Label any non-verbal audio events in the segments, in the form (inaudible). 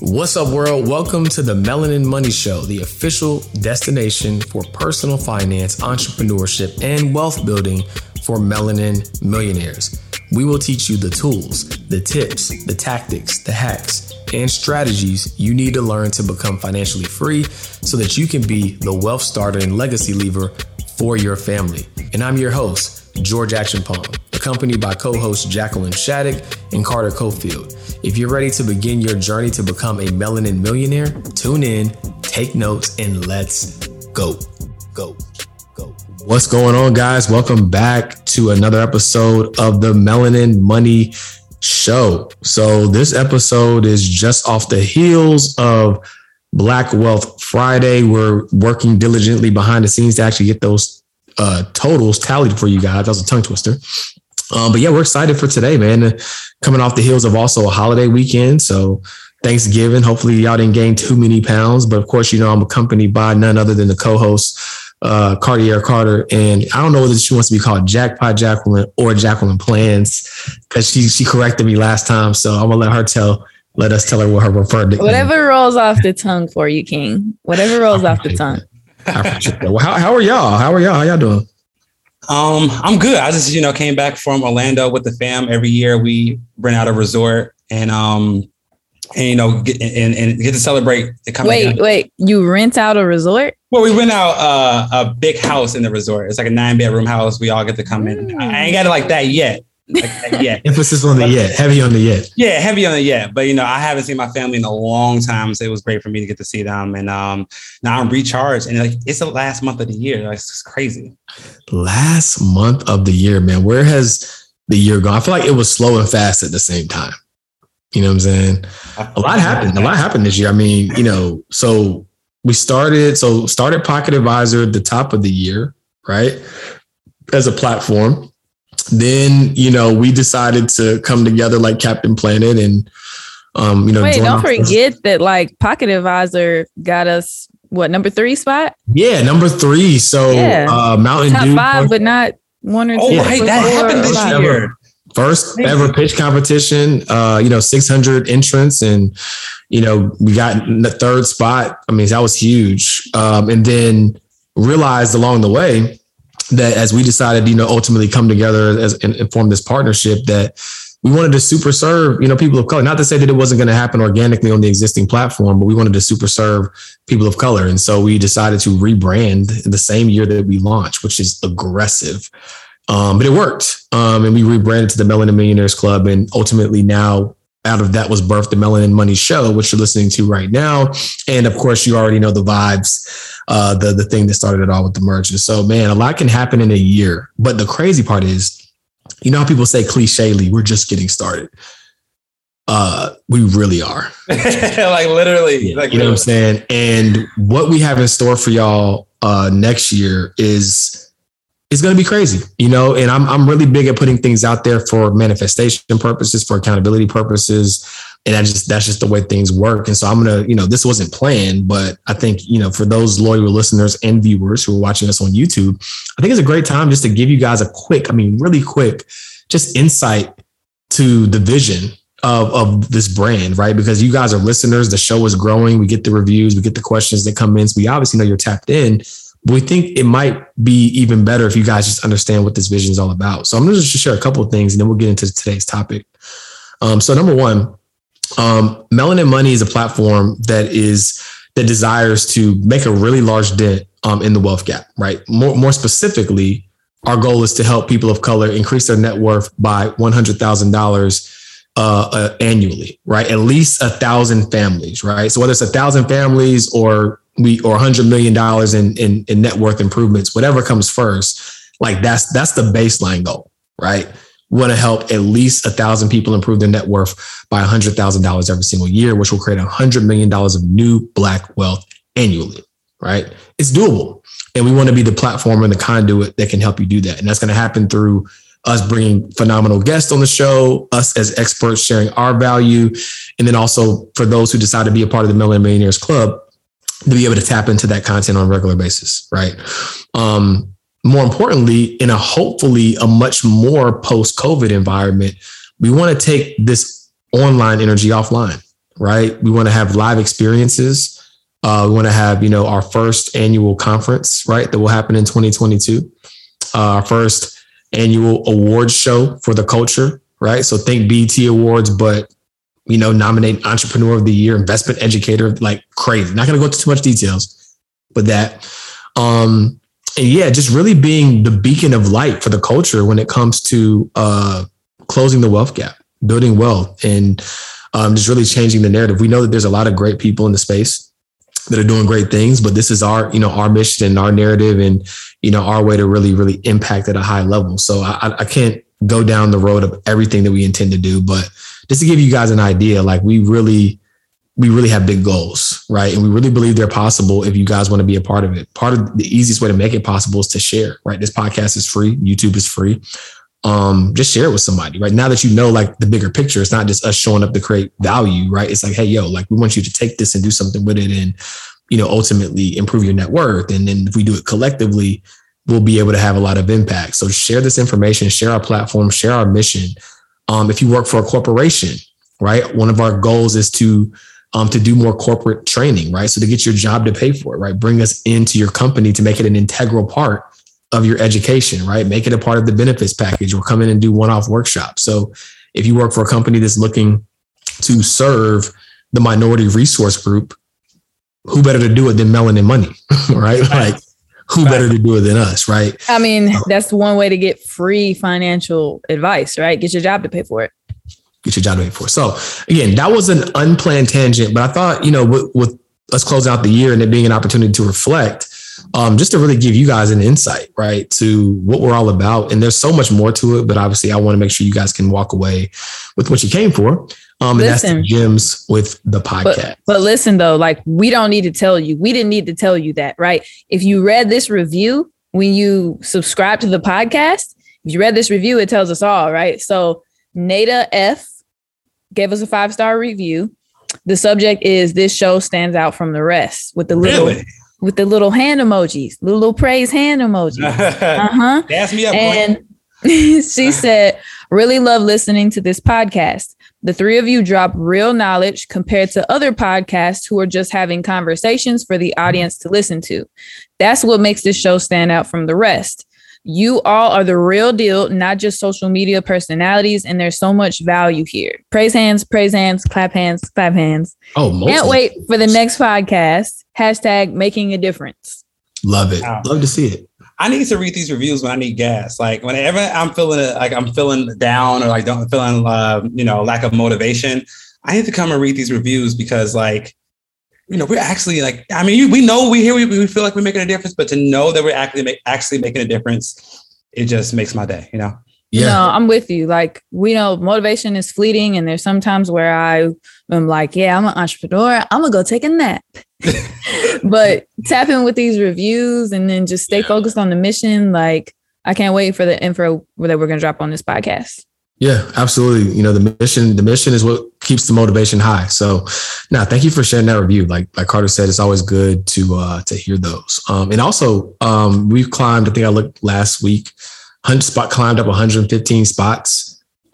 What's up, world? Welcome to the Melanin Money Show, the official destination for personal finance, entrepreneurship, and wealth building for melanin millionaires. We will teach you the tools, the tips, the tactics, the hacks, and strategies you need to learn to become financially free so that you can be the wealth starter and legacy lever for your family. And I'm your host, George Acheampong, accompanied by co hosts Jacqueline Shattuck and Carter Cofield. If you're ready to begin your journey to become a melanin millionaire, tune in, take notes, and let's go. Go. Go. What's going on, guys? Welcome back to another episode of the Melanin Money Show. So, this episode is just off the heels of Black Wealth Friday. We're working diligently behind the scenes to actually get those uh, totals tallied for you guys. That was a tongue twister. Um, but yeah, we're excited for today, man. Coming off the heels of also a holiday weekend. So Thanksgiving. Hopefully y'all didn't gain too many pounds. But of course, you know, I'm accompanied by none other than the co-host, uh, Cartier Carter. And I don't know whether she wants to be called Jackpot Jacqueline or Jacqueline Plans, because she she corrected me last time. So I'm gonna let her tell let us tell her what her preferred. Whatever rolls off the tongue for you, King. Whatever rolls off the tongue. Well, how, how are y'all? How are y'all? How y'all doing? Um, I'm good. I just, you know, came back from Orlando with the fam. Every year we rent out a resort and um and you know get, and, and get to celebrate the coming. Wait, wait, you rent out a resort? Well, we rent out uh, a big house in the resort. It's like a nine bedroom house. We all get to come in. Mm. I ain't got it like that yet. Like yet. (laughs) Emphasis on the yet, heavy on the yet. Yeah, heavy on the yet. But you know, I haven't seen my family in a long time, so it was great for me to get to see them. And um, now I'm recharged, and like it's the last month of the year. Like, it's crazy. Last month of the year, man. Where has the year gone? I feel like it was slow and fast at the same time. You know what I'm saying? A lot happened. A lot happened this year. I mean, you know, so we started. So started Pocket Advisor at the top of the year, right? As a platform then you know we decided to come together like Captain Planet and um, you know. Wait, don't forget that like Pocket Advisor got us what number three spot? Yeah, number three. So yeah. uh, Mountain Top Dew five, but not one or two. Oh, right, that happened this year. First ever pitch competition. Uh, you know, six hundred entrants, and you know we got the third spot. I mean, that was huge. Um, and then realized along the way that as we decided, you know, ultimately come together as and, and form this partnership that we wanted to super serve, you know, people of color. Not to say that it wasn't going to happen organically on the existing platform, but we wanted to super serve people of color. And so we decided to rebrand in the same year that we launched, which is aggressive. Um, but it worked. Um, and we rebranded to the Melanin Millionaires Club. And ultimately now out of that was birthed the Melanin Money Show, which you're listening to right now. And of course, you already know the vibes, uh, the the thing that started it all with the merger. So, man, a lot can happen in a year. But the crazy part is, you know how people say clichely, we're just getting started. Uh, we really are. (laughs) like literally, yeah, like you know what I'm saying. And what we have in store for y'all uh, next year is it's going to be crazy, you know, and I'm, I'm really big at putting things out there for manifestation purposes, for accountability purposes. And I just, that's just the way things work. And so I'm to, you know, this wasn't planned, but I think, you know, for those loyal listeners and viewers who are watching us on YouTube, I think it's a great time just to give you guys a quick, I mean, really quick, just insight to the vision of, of this brand, right? Because you guys are listeners, the show is growing. We get the reviews, we get the questions that come in. So we obviously know you're tapped in we think it might be even better if you guys just understand what this vision is all about. So I'm going to just share a couple of things and then we'll get into today's topic. Um, so number one, um, Melanin Money is a platform that is that desires to make a really large dent um, in the wealth gap, right? More, more specifically, our goal is to help people of color increase their net worth by $100,000 uh, uh, annually, right? At least a thousand families, right? So whether it's a thousand families or we or 100 million dollars in, in in net worth improvements whatever comes first like that's that's the baseline goal right? We want to help at least a thousand people improve their net worth by $100000 every single year which will create $100 million of new black wealth annually right? It's doable and we want to be the platform and the conduit that can help you do that and that's going to happen through us bringing phenomenal guests on the show, us as experts sharing our value, and then also for those who decide to be a part of the Melanin Millionaires Club, to be able to tap into that content on a regular basis, right? Um, more importantly, in a hopefully a much more post COVID environment, we want to take this online energy offline, right? We want to have live experiences. Uh, we want to have, you know, our first annual conference, right? That will happen in 2022. Uh, our first annual awards show for the culture, right? So think BT Awards, but you know, nominate Entrepreneur of the Year, Investment Educator, like crazy. Not going to go into too much details, but that. Um, and yeah, just really being the beacon of light for the culture when it comes to uh, closing the wealth gap, building wealth, and um, just really changing the narrative. We know that there's a lot of great people in the space that are doing great things, but this is our, you know, our mission and our narrative and, you know, our way to really, really impact at a high level. So I, I can't go down the road of everything that we intend to do, but just to give you guys an idea, like we really, we really have big goals, right? And we really believe they're possible if you guys want to be a part of it. Part of the easiest way to make it possible is to share, right? This podcast is free, YouTube is free. Um, just share it with somebody, right? Now that you know like the bigger picture, it's not just us showing up to create value, right? It's like, hey, yo, like we want you to take this and do something with it and, you know, ultimately improve your net worth. And then if we do it collectively, we'll be able to have a lot of impact. So share this information, share our platform, share our mission um, if you work for a corporation, right? One of our goals is to um, to do more corporate training, right? So to get your job to pay for it, right? Bring us into your company to make it an integral part of your education, right? Make it a part of the benefits package or come in and do one-off workshops. So if you work for a company that's looking to serve the minority resource group, who better to do it than Melanin Money, (laughs) right? Like who better to do it than us, right? I mean, that's one way to get free financial advice, right? Get your job to pay for it. Get your job to pay for it. So again, that was an unplanned tangent, but I thought, you know, with, with us closing out the year and it being an opportunity to reflect, um, just to really give you guys an insight, right, to what we're all about. And there's so much more to it, but obviously, I want to make sure you guys can walk away with what you came for. Um, and listen, that's the gems with the podcast. But, but listen, though, like we don't need to tell you, we didn't need to tell you that, right? If you read this review when you subscribe to the podcast, if you read this review, it tells us all, right? So Nada F gave us a five star review. The subject is this show stands out from the rest with the little really? with the little hand emojis, little, little praise hand emoji. (laughs) uh huh. Ask me up. And (laughs) she said, "Really love listening to this podcast. The three of you drop real knowledge compared to other podcasts who are just having conversations for the audience to listen to. That's what makes this show stand out from the rest. You all are the real deal, not just social media personalities, and there's so much value here. Praise hands, praise hands, clap hands, clap hands. Oh, mostly. can't wait for the next podcast. Hashtag making a difference. Love it. Wow. Love to see it. I need to read these reviews when I need gas. Like whenever I'm feeling like I'm feeling down or like don't feeling uh, you know lack of motivation, I need to come and read these reviews because like you know we're actually like I mean we know we hear we, we feel like we're making a difference, but to know that we're actually make, actually making a difference, it just makes my day. You know. Yeah. No, I'm with you. Like we know motivation is fleeting, and there's sometimes where I am like, yeah, I'm an entrepreneur. I'm gonna go take a nap. (laughs) but tap in with these reviews and then just stay yeah. focused on the mission. Like I can't wait for the info that we're gonna drop on this podcast. Yeah, absolutely. You know, the mission, the mission is what keeps the motivation high. So Nada, thank you for sharing that review. Like like Carter said, it's always good to uh to hear those. Um and also um we've climbed, I think I looked last week 100 spot climbed up 115 spots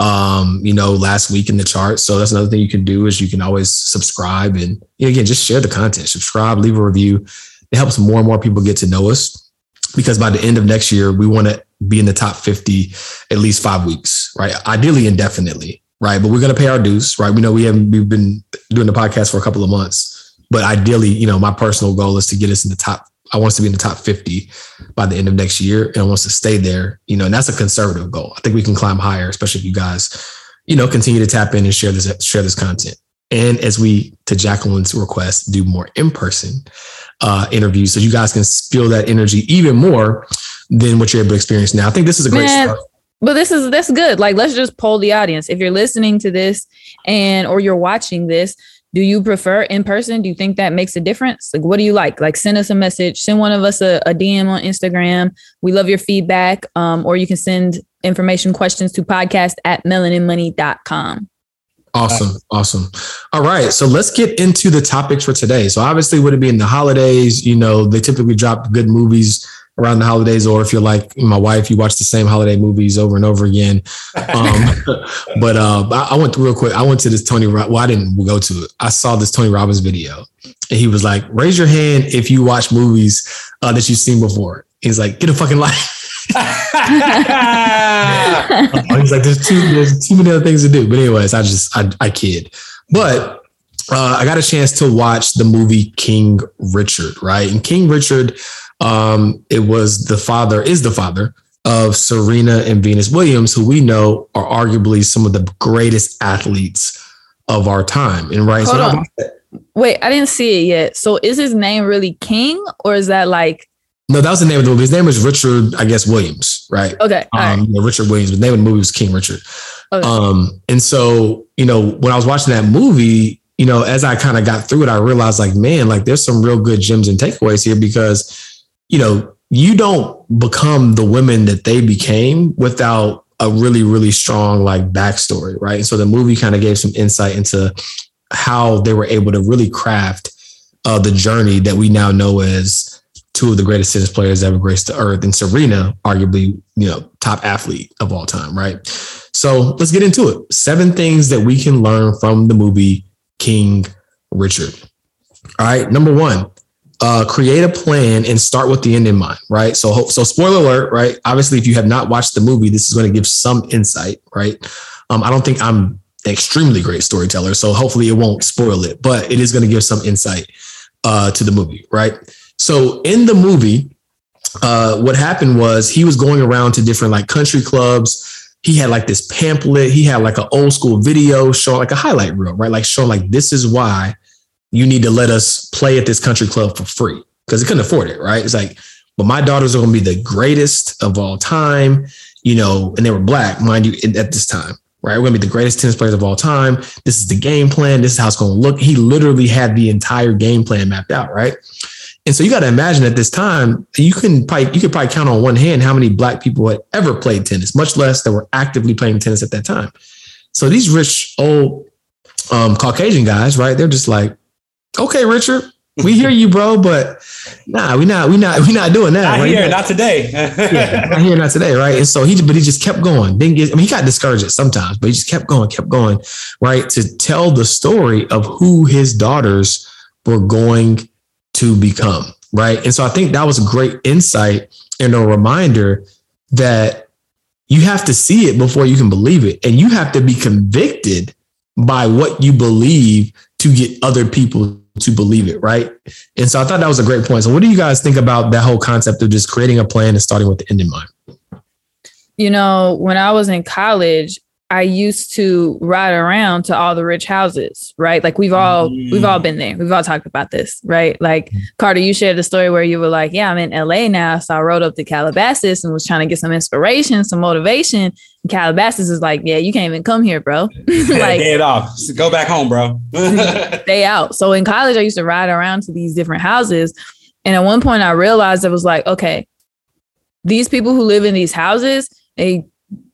um, you know, last week in the chart. So that's another thing you can do is you can always subscribe and you know, again, just share the content, subscribe, leave a review. It helps more and more people get to know us because by the end of next year, we want to be in the top 50 at least five weeks, right? Ideally indefinitely, right? But we're going to pay our dues, right? We know we haven't, we've been doing the podcast for a couple of months, but ideally, you know, my personal goal is to get us in the top I want us to be in the top 50 by the end of next year and I want us to stay there, you know, and that's a conservative goal. I think we can climb higher, especially if you guys, you know, continue to tap in and share this, share this content. And as we, to Jacqueline's request, do more in-person uh, interviews so you guys can feel that energy even more than what you're able to experience now. I think this is a great Man, start. But this is that's good. Like let's just poll the audience. If you're listening to this and or you're watching this, do you prefer in person? Do you think that makes a difference? Like, what do you like? Like, send us a message, send one of us a, a DM on Instagram. We love your feedback. Um, or you can send information questions to podcast at melaninmoney.com. Awesome. Awesome. All right. So let's get into the topics for today. So obviously, would it be in the holidays? You know, they typically drop good movies around the holidays, or if you're like my wife, you watch the same holiday movies over and over again. Um, (laughs) but uh, I, I went real quick. I went to this Tony. Well, I didn't go to it. I saw this Tony Robbins video, and he was like, "Raise your hand if you watch movies uh, that you've seen before." He's like, "Get a fucking life." (laughs) (laughs) He's like, "There's too there's too many other things to do." But anyways, I just I, I kid. But uh, I got a chance to watch the movie King Richard, right? And King Richard, um, it was the father, is the father of Serena and Venus Williams, who we know are arguably some of the greatest athletes of our time. And right, Hold so on. Wait, I didn't see it yet. So is his name really King, or is that like? No, that was the name of the movie. His name was Richard, I guess Williams, right? Okay, um, right. Richard Williams. The name of the movie was King Richard. Okay. Um, and so you know, when I was watching that movie, you know, as I kind of got through it, I realized like, man, like there's some real good gems and takeaways here because, you know, you don't become the women that they became without a really, really strong like backstory, right? And so the movie kind of gave some insight into how they were able to really craft uh, the journey that we now know as two of the greatest tennis players ever graced the earth, and Serena, arguably, you know, top athlete of all time, right? So let's get into it. Seven things that we can learn from the movie King Richard. All right. Number one, uh, create a plan and start with the end in mind, right? So, so spoiler alert, right? Obviously, if you have not watched the movie, this is going to give some insight, right? Um, I don't think I'm extremely great storyteller, so hopefully it won't spoil it, but it is going to give some insight uh, to the movie, right? So, in the movie, uh, what happened was he was going around to different like country clubs he had like this pamphlet. He had like an old school video showing like a highlight reel, right? Like showing like this is why you need to let us play at this country club for free because he couldn't afford it, right? It's like, but my daughters are going to be the greatest of all time, you know, and they were black, mind you, at this time, right? We're going to be the greatest tennis players of all time. This is the game plan. This is how it's going to look. He literally had the entire game plan mapped out, right? And so you got to imagine at this time, you can probably you could probably count on one hand how many black people had ever played tennis, much less that were actively playing tennis at that time. So these rich old um, Caucasian guys, right? They're just like, okay, Richard, we hear you, bro, but nah, we not we not we not doing that. Not right? here, not today. (laughs) yeah, not here, not today, right? And so he, but he just kept going. Didn't get. I mean, he got discouraged sometimes, but he just kept going, kept going, right? To tell the story of who his daughters were going to become. Right. And so I think that was a great insight and a reminder that you have to see it before you can believe it. And you have to be convicted by what you believe to get other people to believe it. Right. And so I thought that was a great point. So, what do you guys think about that whole concept of just creating a plan and starting with the end in mind? You know, when I was in college, I used to ride around to all the rich houses, right? Like we've all mm. we've all been there. We've all talked about this, right? Like Carter, you shared the story where you were like, "Yeah, I'm in LA now, so I rode up to Calabasas and was trying to get some inspiration, some motivation." And Calabasas is like, "Yeah, you can't even come here, bro. (laughs) (laughs) like, day it off. Go back home, bro. (laughs) stay out." So in college, I used to ride around to these different houses, and at one point, I realized I was like, "Okay, these people who live in these houses." They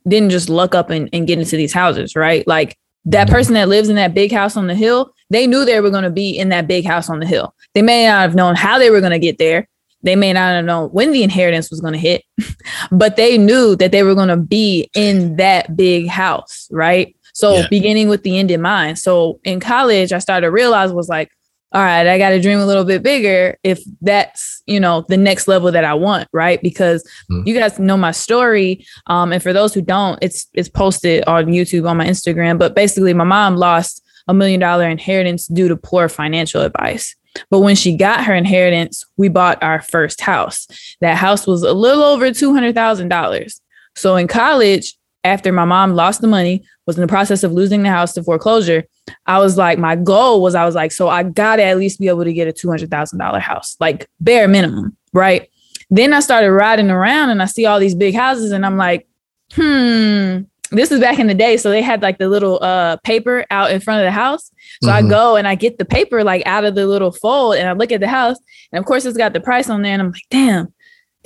didn't just luck up and, and get into these houses, right? Like that mm-hmm. person that lives in that big house on the hill, they knew they were going to be in that big house on the hill. They may not have known how they were going to get there. They may not have known when the inheritance was going to hit, (laughs) but they knew that they were going to be in that big house, right? So yeah. beginning with the end in mind. So in college, I started to realize was like, all right, I got to dream a little bit bigger if that's, you know, the next level that I want, right? Because mm-hmm. you guys know my story. Um, and for those who don't, it's it's posted on YouTube on my Instagram. But basically, my mom lost a million dollar inheritance due to poor financial advice. But when she got her inheritance, we bought our first house. That house was a little over $200,000. So in college, after my mom lost the money, was in the process of losing the house to foreclosure, I was like, my goal was I was like, so I gotta at least be able to get a two hundred thousand dollar house, like bare minimum, right? Then I started riding around and I see all these big houses, and I'm like, hmm. This is back in the day, so they had like the little uh paper out in front of the house. So mm-hmm. I go and I get the paper like out of the little fold, and I look at the house, and of course it's got the price on there, and I'm like, damn,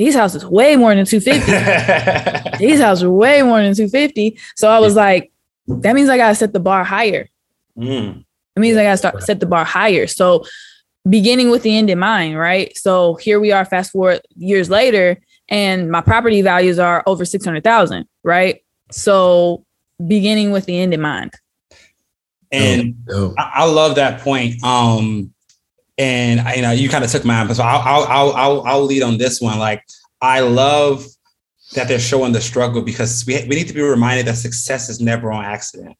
these houses way more than 250. (laughs) these houses are way more than 250. So I was like, that means I gotta set the bar higher. Mm. It means I gotta start set the bar higher. So beginning with the end in mind, right? So here we are, fast forward years later, and my property values are over 600,000, right? So beginning with the end in mind. And oh, oh. I, I, love that point. Um, and you know, you kind of took mine, so I'll, I'll, I'll, I'll lead on this one. Like, I love that they're showing the struggle because we, we need to be reminded that success is never on accident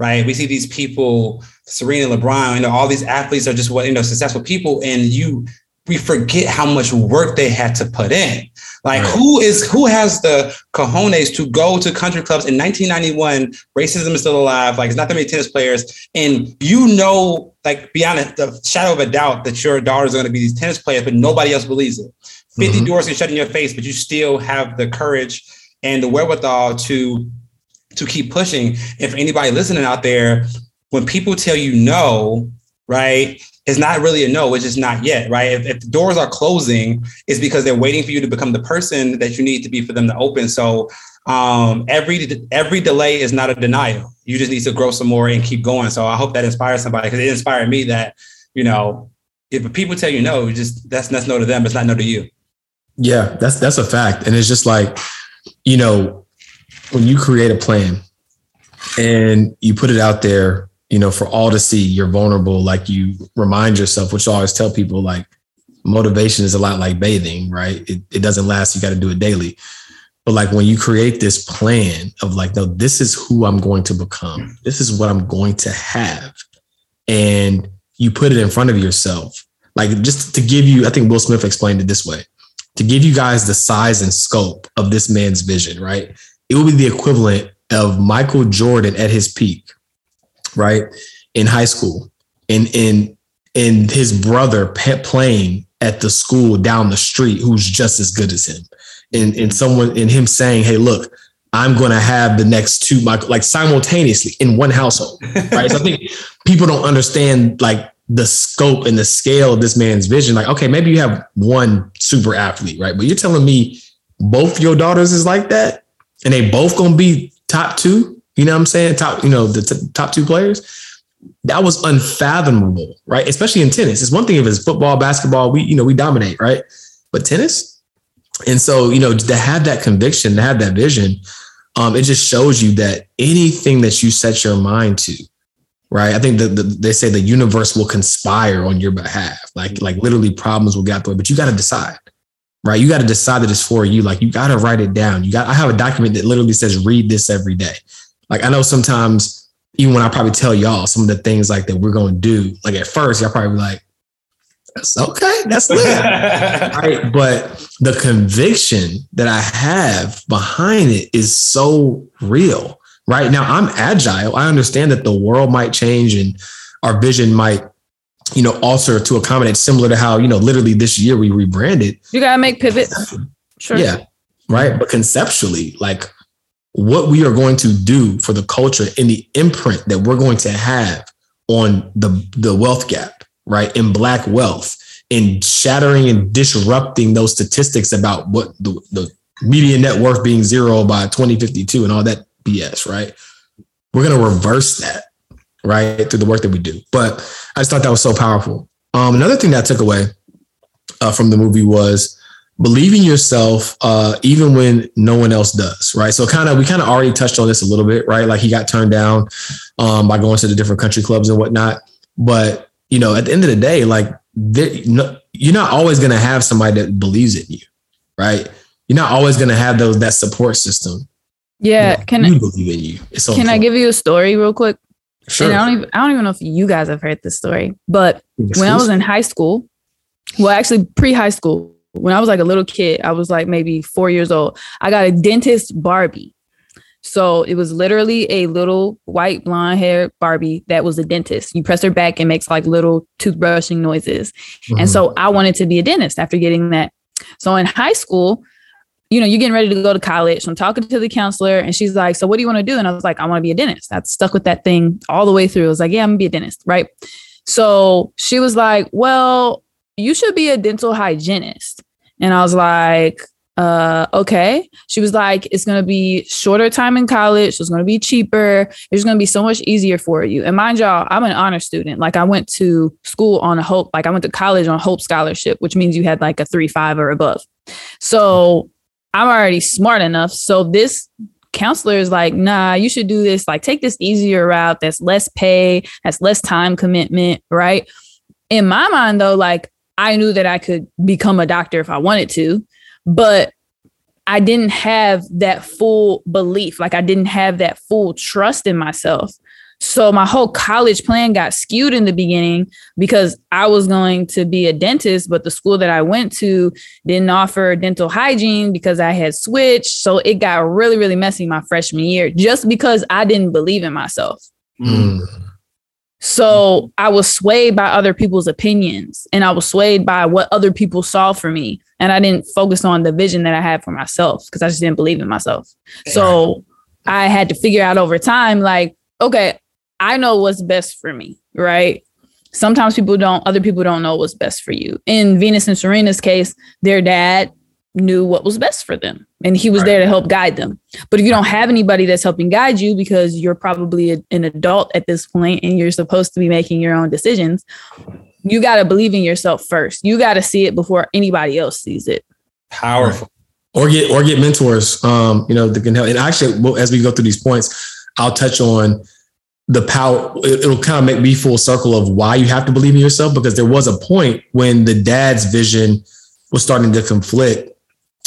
right? We see these people, Serena, LeBron, you know, all these athletes are just what you know, successful people, and you we forget how much work they had to put in. Like right. who is who has the cojones to go to country clubs in 1991? Racism is still alive. Like it's not that many tennis players, and you know, like beyond the shadow of a doubt that your daughters are going to be these tennis players, but nobody else believes it. 50 mm-hmm. doors can shut in your face, but you still have the courage and the wherewithal to to keep pushing. If anybody listening out there, when people tell you no, right, it's not really a no, it's just not yet, right? If, if the doors are closing, it's because they're waiting for you to become the person that you need to be for them to open. So um, every every delay is not a denial. You just need to grow some more and keep going. So I hope that inspires somebody because it inspired me that you know if people tell you no, just that's that's no to them. It's not no to you. Yeah, that's that's a fact, and it's just like you know when you create a plan and you put it out there you know, for all to see, you're vulnerable. Like you remind yourself, which I always tell people, like motivation is a lot like bathing, right? It, it doesn't last. You got to do it daily. But like when you create this plan of like, no, this is who I'm going to become. This is what I'm going to have. And you put it in front of yourself. Like just to give you, I think Will Smith explained it this way to give you guys the size and scope of this man's vision, right? It will be the equivalent of Michael Jordan at his peak right in high school and and and his brother playing at the school down the street who's just as good as him. And and someone and him saying hey look i'm going to have the next two like simultaneously in one household. Right? So i think (laughs) people don't understand like the scope and the scale of this man's vision. Like okay maybe you have one super athlete right? But you're telling me both your daughters is like that and they both going to be top two you know what I'm saying? Top, you know, the t- top two players. That was unfathomable, right? Especially in tennis. It's one thing if it's football, basketball, we, you know, we dominate, right? But tennis. And so, you know, to have that conviction, to have that vision, um, it just shows you that anything that you set your mind to, right? I think that the, they say the universe will conspire on your behalf. Like, like literally problems will get way, but you got to decide, right? You got to decide that it's for you. Like you got to write it down. You got, I have a document that literally says, read this every day. Like I know sometimes, even when I probably tell y'all some of the things like that we're going to do, like at first, y'all probably like, that's okay, that's lit. (laughs) right. But the conviction that I have behind it is so real. Right now, I'm agile. I understand that the world might change and our vision might you know, alter to accommodate similar to how, you know, literally this year we rebranded. You gotta make pivots. Sure. Yeah. Right. But conceptually, like what we are going to do for the culture and the imprint that we're going to have on the, the wealth gap, right? In black wealth, in shattering and disrupting those statistics about what the, the median net worth being zero by 2052 and all that BS, right? We're going to reverse that, right? Through the work that we do. But I just thought that was so powerful. Um, another thing that I took away uh, from the movie was believe in yourself uh, even when no one else does right? So kind of we kind of already touched on this a little bit right? Like he got turned down um, by going to the different country clubs and whatnot. But you know at the end of the day like you're not always going to have somebody that believes in you right? You're not always going to have those that support system. Yeah you know, can I believe in you. So can important. I give you a story real quick? Sure. And I don't even I don't even know if you guys have heard this story, but when I was in high school, well, actually pre-high school, when I was like a little kid, I was like maybe four years old. I got a dentist Barbie. So it was literally a little white blonde hair Barbie that was a dentist. You press her back and makes like little toothbrushing noises. Mm-hmm. And so I wanted to be a dentist after getting that. So in high school, you know, you're getting ready to go to college. So I'm talking to the counselor and she's like, So what do you want to do? And I was like, I want to be a dentist. I stuck with that thing all the way through. I was like, Yeah, I'm gonna be a dentist. Right. So she was like, Well, you should be a dental hygienist. And I was like, uh, okay. She was like, it's going to be shorter time in college. So it's going to be cheaper. It's going to be so much easier for you. And mind y'all, I'm an honor student. Like I went to school on a Hope, like I went to college on Hope Scholarship, which means you had like a three, five or above. So I'm already smart enough. So this counselor is like, nah, you should do this. Like, take this easier route that's less pay, that's less time commitment, right? In my mind, though, like, I knew that I could become a doctor if I wanted to, but I didn't have that full belief. Like, I didn't have that full trust in myself. So my whole college plan got skewed in the beginning because I was going to be a dentist, but the school that I went to didn't offer dental hygiene because I had switched. So it got really, really messy my freshman year just because I didn't believe in myself. Mm. So I was swayed by other people's opinions and I was swayed by what other people saw for me. And I didn't focus on the vision that I had for myself because I just didn't believe in myself. So I had to figure out over time, like, okay, I know what's best for me, right? Sometimes people don't, other people don't know what's best for you. In Venus and Serena's case, their dad knew what was best for them and he was right. there to help guide them. But if you don't have anybody that's helping guide you because you're probably a, an adult at this point and you're supposed to be making your own decisions, you got to believe in yourself first. You got to see it before anybody else sees it. Powerful. Or get or get mentors um you know that can help. And actually as we go through these points, I'll touch on the power it'll kind of make me full circle of why you have to believe in yourself because there was a point when the dad's vision was starting to conflict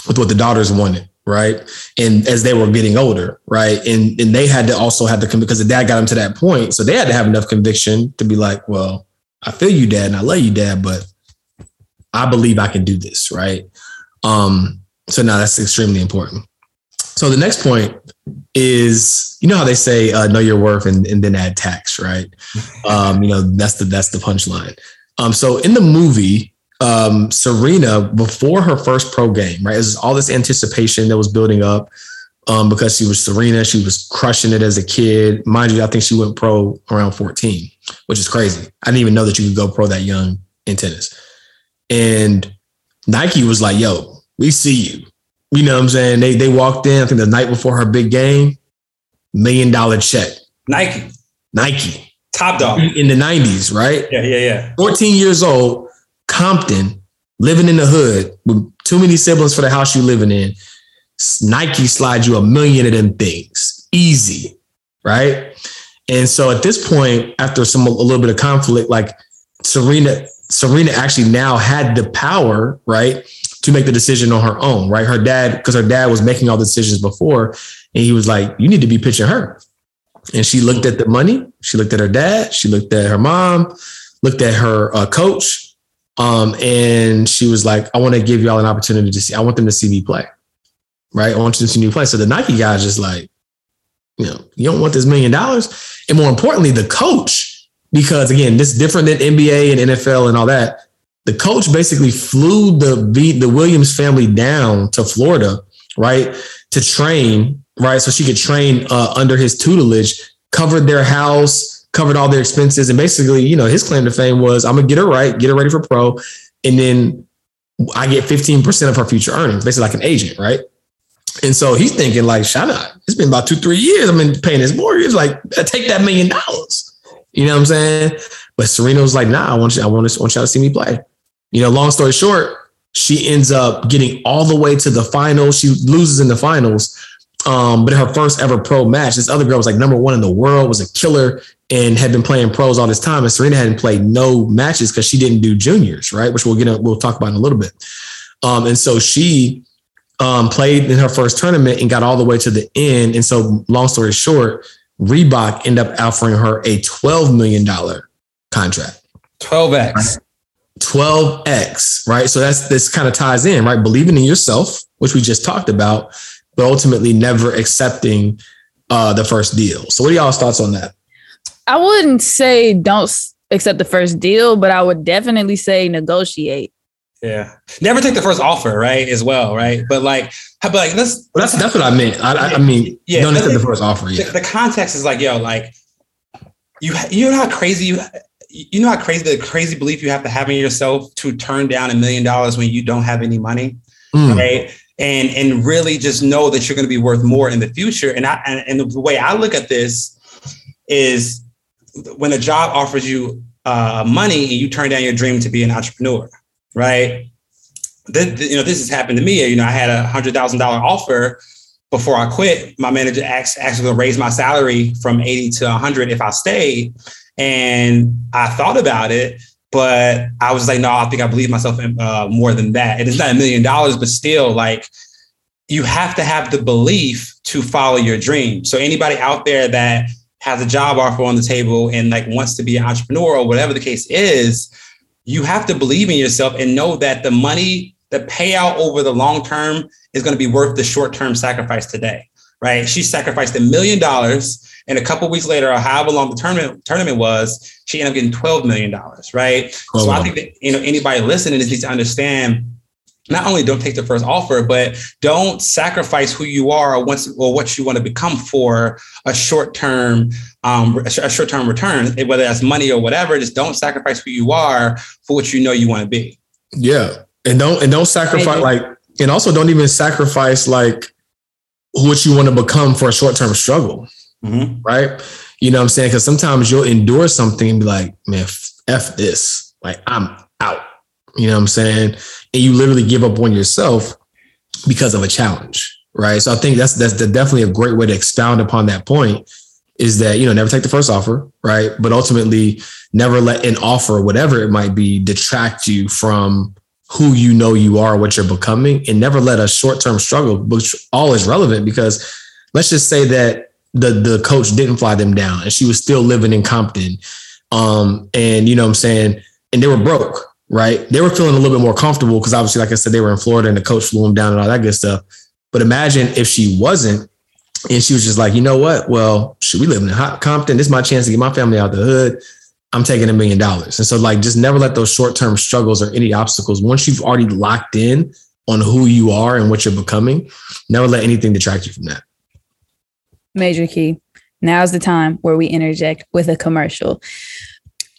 with what the daughters wanted right and as they were getting older right and and they had to also have to because the dad got them to that point so they had to have enough conviction to be like well i feel you dad and i love you dad but i believe i can do this right um so now that's extremely important so the next point is, you know how they say uh, know your worth and, and then add tax, right? (laughs) Um, you know that's the that's the punchline. Um, so in the movie, um, Serena before her first pro game, right? It was all this anticipation that was building up um, because she was Serena. She was crushing it as a kid. Mind you, I think she went pro around 14, which is crazy. I didn't even know that you could go pro that young in tennis. And Nike was like, yo, we see you. You know what I'm saying? They they walked in, I think the night before her big game, million dollar check. Nike. Nike. Top dog. In the 90s, right? Yeah, yeah, yeah. 14 years old, Compton, living in the hood with too many siblings for the house you living in. Nike slides you a million of them things. Easy. Right. And so at this point, after some a little bit of conflict, like Serena, Serena actually now had the power, right? to make the decision on her own, right? Her dad, because her dad was making all the decisions before, and he was like, "You need to be pitching her." And she looked at the money. She looked at her dad. She looked at her mom. Looked at her uh, coach, um, and she was like, "I want to give y'all an opportunity to see. I want them to see me play, right? I want you to see me play." So the Nike guys just like, you know, you don't want this million dollars, and more importantly, the coach, because again, this is different than NBA and NFL and all that the coach basically flew the the Williams family down to Florida, right, to train, right, so she could train uh, under his tutelage. Covered their house, covered all their expenses, and basically, you know, his claim to fame was, "I'm gonna get her right, get her ready for pro, and then I get 15% of her future earnings, basically like an agent, right?" And so he's thinking like, Shana, it's been about two, three years. I've been paying his mortgage. Like, take that million dollars. You know what I'm saying? But Serena was like, nah, I want you, I want, to, want y'all to see me play. You know, long story short, she ends up getting all the way to the finals. She loses in the finals. Um, but her first ever pro match, this other girl was like number one in the world, was a killer, and had been playing pros all this time. And Serena hadn't played no matches because she didn't do juniors, right? Which we'll get we'll talk about in a little bit. Um, and so she um, played in her first tournament and got all the way to the end. And so, long story short, Reebok ended up offering her a $12 million contract. 12x. 12x, right? So that's this kind of ties in, right? Believing in yourself, which we just talked about, but ultimately never accepting uh, the first deal. So, what are y'all's thoughts on that? I wouldn't say don't accept the first deal, but I would definitely say negotiate. Yeah, never take the first offer, right? As well, right? But like, but like, let's. Well, that's that's what I meant. I, I mean, yeah, don't accept the first offer. Yeah. The, the context is like, yo, like, you you know how crazy you you know how crazy the crazy belief you have to have in yourself to turn down a million dollars when you don't have any money, mm. right? And and really just know that you're going to be worth more in the future. And I and, and, the way I look at this is when a job offers you uh, money and you turn down your dream to be an entrepreneur, right? th- th- you know, this has happened to me. You know, I had a hundred thousand dollar offer before I quit. My manager asked, actually to raise my salary from 80 to 100 if I stayed. And I thought about it, but I was like, no, I think I believe myself uh, more than that. And it's not a million dollars, but still, like, you have to have the belief to follow your dream. So anybody out there that has a job offer on the table and like wants to be an entrepreneur or whatever the case is, you have to believe in yourself and know that the money, the payout over the long term is going to be worth the short term sacrifice today. Right? She sacrificed a million dollars, and a couple weeks later, or however long the tournament tournament was, she ended up getting twelve million dollars. Right? Oh, so wow. I think that you know anybody listening needs to understand not only don't take the first offer, but don't sacrifice who you are or, once, or what you want to become for a short term um, a short term return, whether that's money or whatever. Just don't sacrifice who you are for what you know you want to be. Yeah, and don't and don't sacrifice like, and also don't even sacrifice like what you want to become for a short term struggle, mm-hmm. right? You know what I'm saying? Because sometimes you'll endure something and be like, man, f this, like I'm out you know what I'm saying? And you literally give up on yourself because of a challenge, right? So I think that's that's definitely a great way to expound upon that point is that you know never take the first offer, right? But ultimately never let an offer, whatever it might be, detract you from who you know you are, what you're becoming, and never let a short-term struggle, which all is relevant because let's just say that the the coach didn't fly them down and she was still living in Compton. Um, and you know what I'm saying, and they were broke, right? They were feeling a little bit more comfortable because obviously, like I said, they were in Florida and the coach flew them down and all that good stuff. But imagine if she wasn't and she was just like, you know what? Well, should we live in hot Compton? This is my chance to get my family out of the hood. I'm taking a million dollars. And so, like, just never let those short term struggles or any obstacles, once you've already locked in on who you are and what you're becoming, never let anything detract you from that. Major key. Now's the time where we interject with a commercial.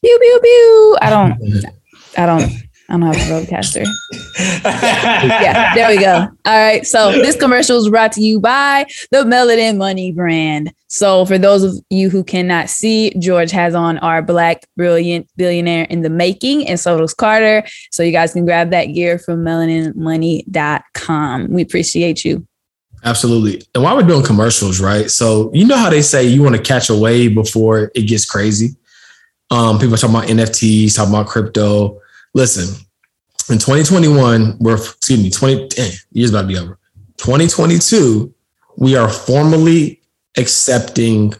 Pew, pew, pew. I don't. (laughs) I don't. I don't have a RODECaster. (laughs) yeah, there we go. All right. So this commercial is brought to you by the Melanin Money brand. So for those of you who cannot see, George has on our black brilliant billionaire in the making, and so does Carter. So you guys can grab that gear from melaninmoney.com. We appreciate you. Absolutely. And while we're doing commercials, right? So you know how they say you want to catch a wave before it gets crazy. Um, people are talking about NFTs, talking about crypto listen, in 2021, we're excuse me, 20 dang, years about to be over. 2022, we are formally accepting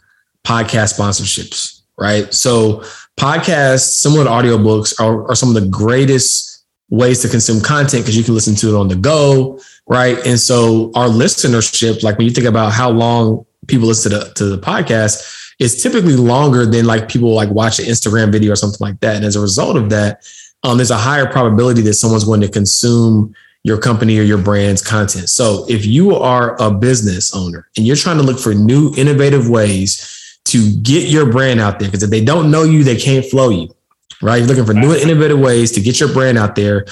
podcast sponsorships, right? So podcasts, similar to audiobooks, are, are some of the greatest ways to consume content because you can listen to it on the go, right? And so our listenership, like when you think about how long people listen to the, to the podcast, is typically longer than like people like watch an Instagram video or something like that. And as a result of that, um, there's a higher probability that someone's going to consume your company or your brand's content. So if you are a business owner and you're trying to look for new innovative ways to get your brand out there, because if they don't know you, they can't flow you, right? You're looking for new innovative ways to get your brand out there.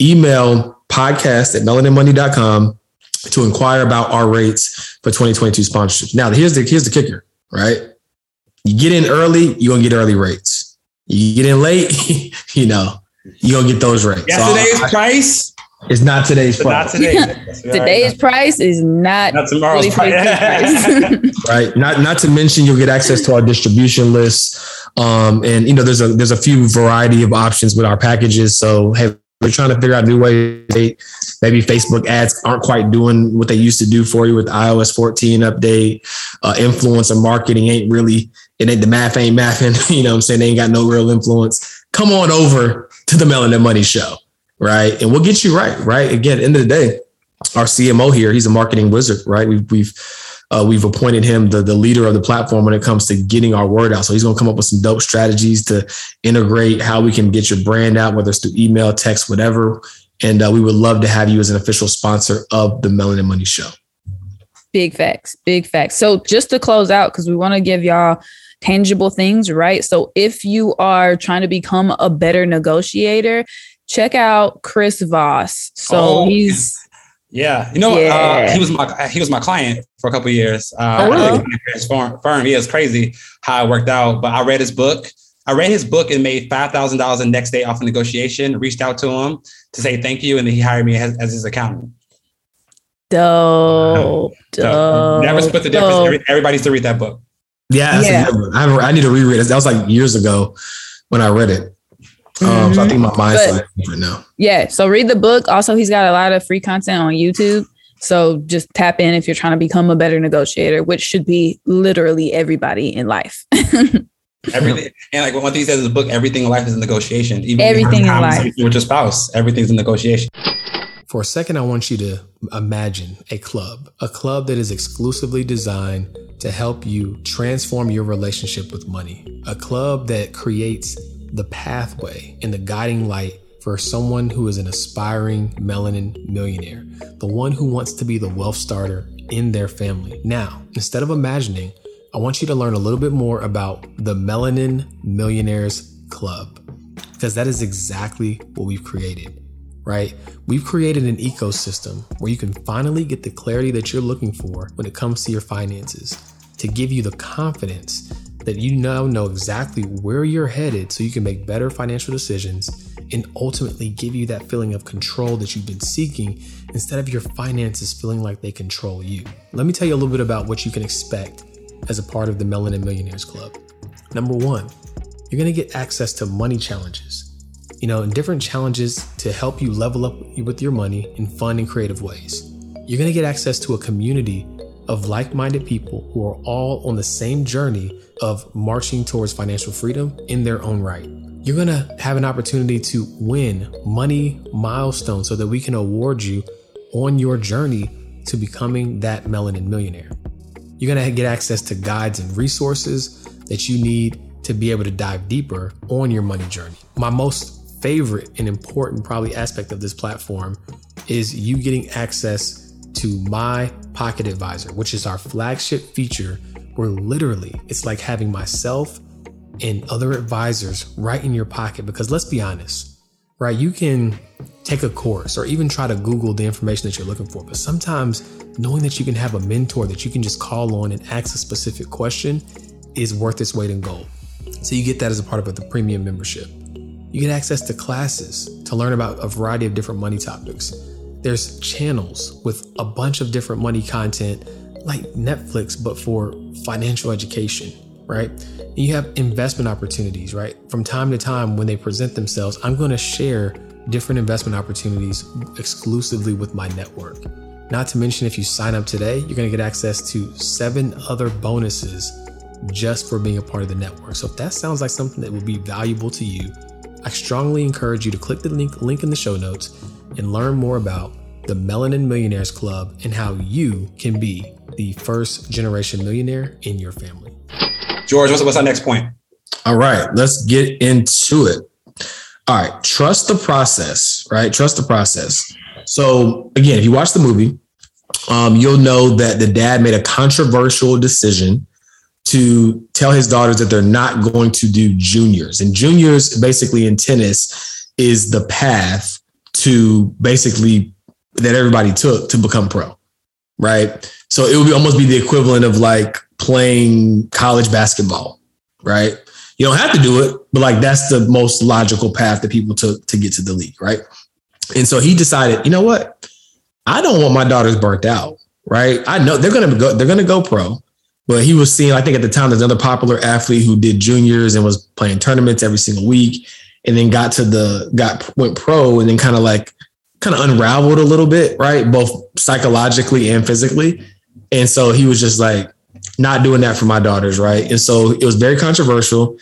Email podcast at melaninmoney.com to inquire about our rates for 2022 sponsorships. Now, here's the here's the kicker, right? You get in early, you're gonna get early rates. You get in late, (laughs) you know, you gonna get those rates. Yeah, so today's price. is not today's price. Not today's. (laughs) today's price is not, not tomorrow's price. (laughs) right. Not not to mention you'll get access to our distribution list. Um, and you know, there's a there's a few variety of options with our packages. So hey, we're trying to figure out new ways. Maybe Facebook ads aren't quite doing what they used to do for you with iOS 14 update. Uh, influencer marketing ain't really it ain't the math ain't mathing. (laughs) You know what I'm saying? They ain't got no real influence. Come on over to the Melanin Money Show, right? And we'll get you right, right? Again, end of the day, our CMO here, he's a marketing wizard, right? We've we've uh, we've appointed him the, the leader of the platform when it comes to getting our word out. So he's going to come up with some dope strategies to integrate how we can get your brand out, whether it's through email, text, whatever. And uh, we would love to have you as an official sponsor of the Melanin Money Show. Big facts, big facts. So just to close out, because we want to give y'all tangible things, right? So if you are trying to become a better negotiator, check out Chris Voss. So oh, he's yeah, you know, yeah. Uh, he was my he was my client for a couple years. Uh, oh, really? His firm. Yeah, it's crazy how it worked out. But I read his book. I read his book and made five thousand dollars the next day off a negotiation. Reached out to him to say thank you, and then he hired me as, as his accountant. Dope. So, dope. never split the difference. Every, everybody needs to read that book. Yeah, that's Yeah. a good one. I, I need to reread it. That was like years ago when I read it. Um, so I think my mind's But- like different now. Yeah. So read the book. Also, he's got a lot of free content on YouTube. So just tap in if you're trying to become a better negotiator, which should be literally everybody in life. (laughs) Everything and like one thing he says in the book, everything in life is a negotiation. Even Everything in life. conversation with your spouse, everything's a negotiation. For a second, I want you to imagine a club, a club that is exclusively designed to help you transform your relationship with money, a club that creates the pathway and the guiding light for someone who is an aspiring melanin millionaire, the one who wants to be the wealth starter in their family. Now, instead of imagining, I want you to learn a little bit more about the Melanin Millionaires Club, because that is exactly what we've created right? We've created an ecosystem where you can finally get the clarity that you're looking for when it comes to your finances to give you the confidence that you now know exactly where you're headed so you can make better financial decisions and ultimately give you that feeling of control that you've been seeking instead of your finances feeling like they control you. Let me tell you a little bit about what you can expect as a part of the Melanin Millionaires Club. Number one, you're gonna get access to money challenges you know, and different challenges to help you level up with your money in fun and creative ways. You're going to get access to a community of like minded people who are all on the same journey of marching towards financial freedom in their own right. You're going to have an opportunity to win money milestones so that we can award you on your journey to becoming that melanin millionaire. You're going to get access to guides and resources that you need to be able to dive deeper on your money journey. My most favorite and important probably aspect of this platform is you getting access to my pocket advisor which is our flagship feature where literally it's like having myself and other advisors right in your pocket. Because let's be honest right you can take a course or even try to google the information that you're looking for but sometimes knowing that you can have a mentor that you can just call on and ask a specific question is worth its weight in gold. So you get that as a part of the premium membership you get access to classes to learn about a variety of different money topics. There's channels with a bunch of different money content like Netflix, but for financial education, right? And you have investment opportunities, right? From time to time, when they present themselves, I'm going to share different investment opportunities exclusively with my network. Not to mention, if you sign up today, you're going to get access to seven other bonuses just for being a part of the network. So if that sounds like something that would be valuable to you, I strongly encourage you to click the link, link in the show notes and learn more about the Melanin Millionaires Club and how you can be the first generation millionaire in your family. George, what's, what's our next point? All right, let's get into it. All right, trust the process, right? Trust the process. So, again, if you watch the movie, um, you'll know that the dad made a controversial decision to tell his daughters that they're not going to do juniors. And juniors, basically in tennis, is the path to basically that everybody took to become pro, right? So it would be almost be the equivalent of like playing college basketball, right? You don't have to do it, but like that's the most logical path that people took to get to the league, right? And so he decided, you know what? I don't want my daughters burnt out, right? I know they're gonna go, they're gonna go pro. But he was seeing, I think at the time, there's another popular athlete who did juniors and was playing tournaments every single week, and then got to the got went pro, and then kind of like kind of unraveled a little bit, right? Both psychologically and physically. And so he was just like, not doing that for my daughters, right? And so it was very controversial,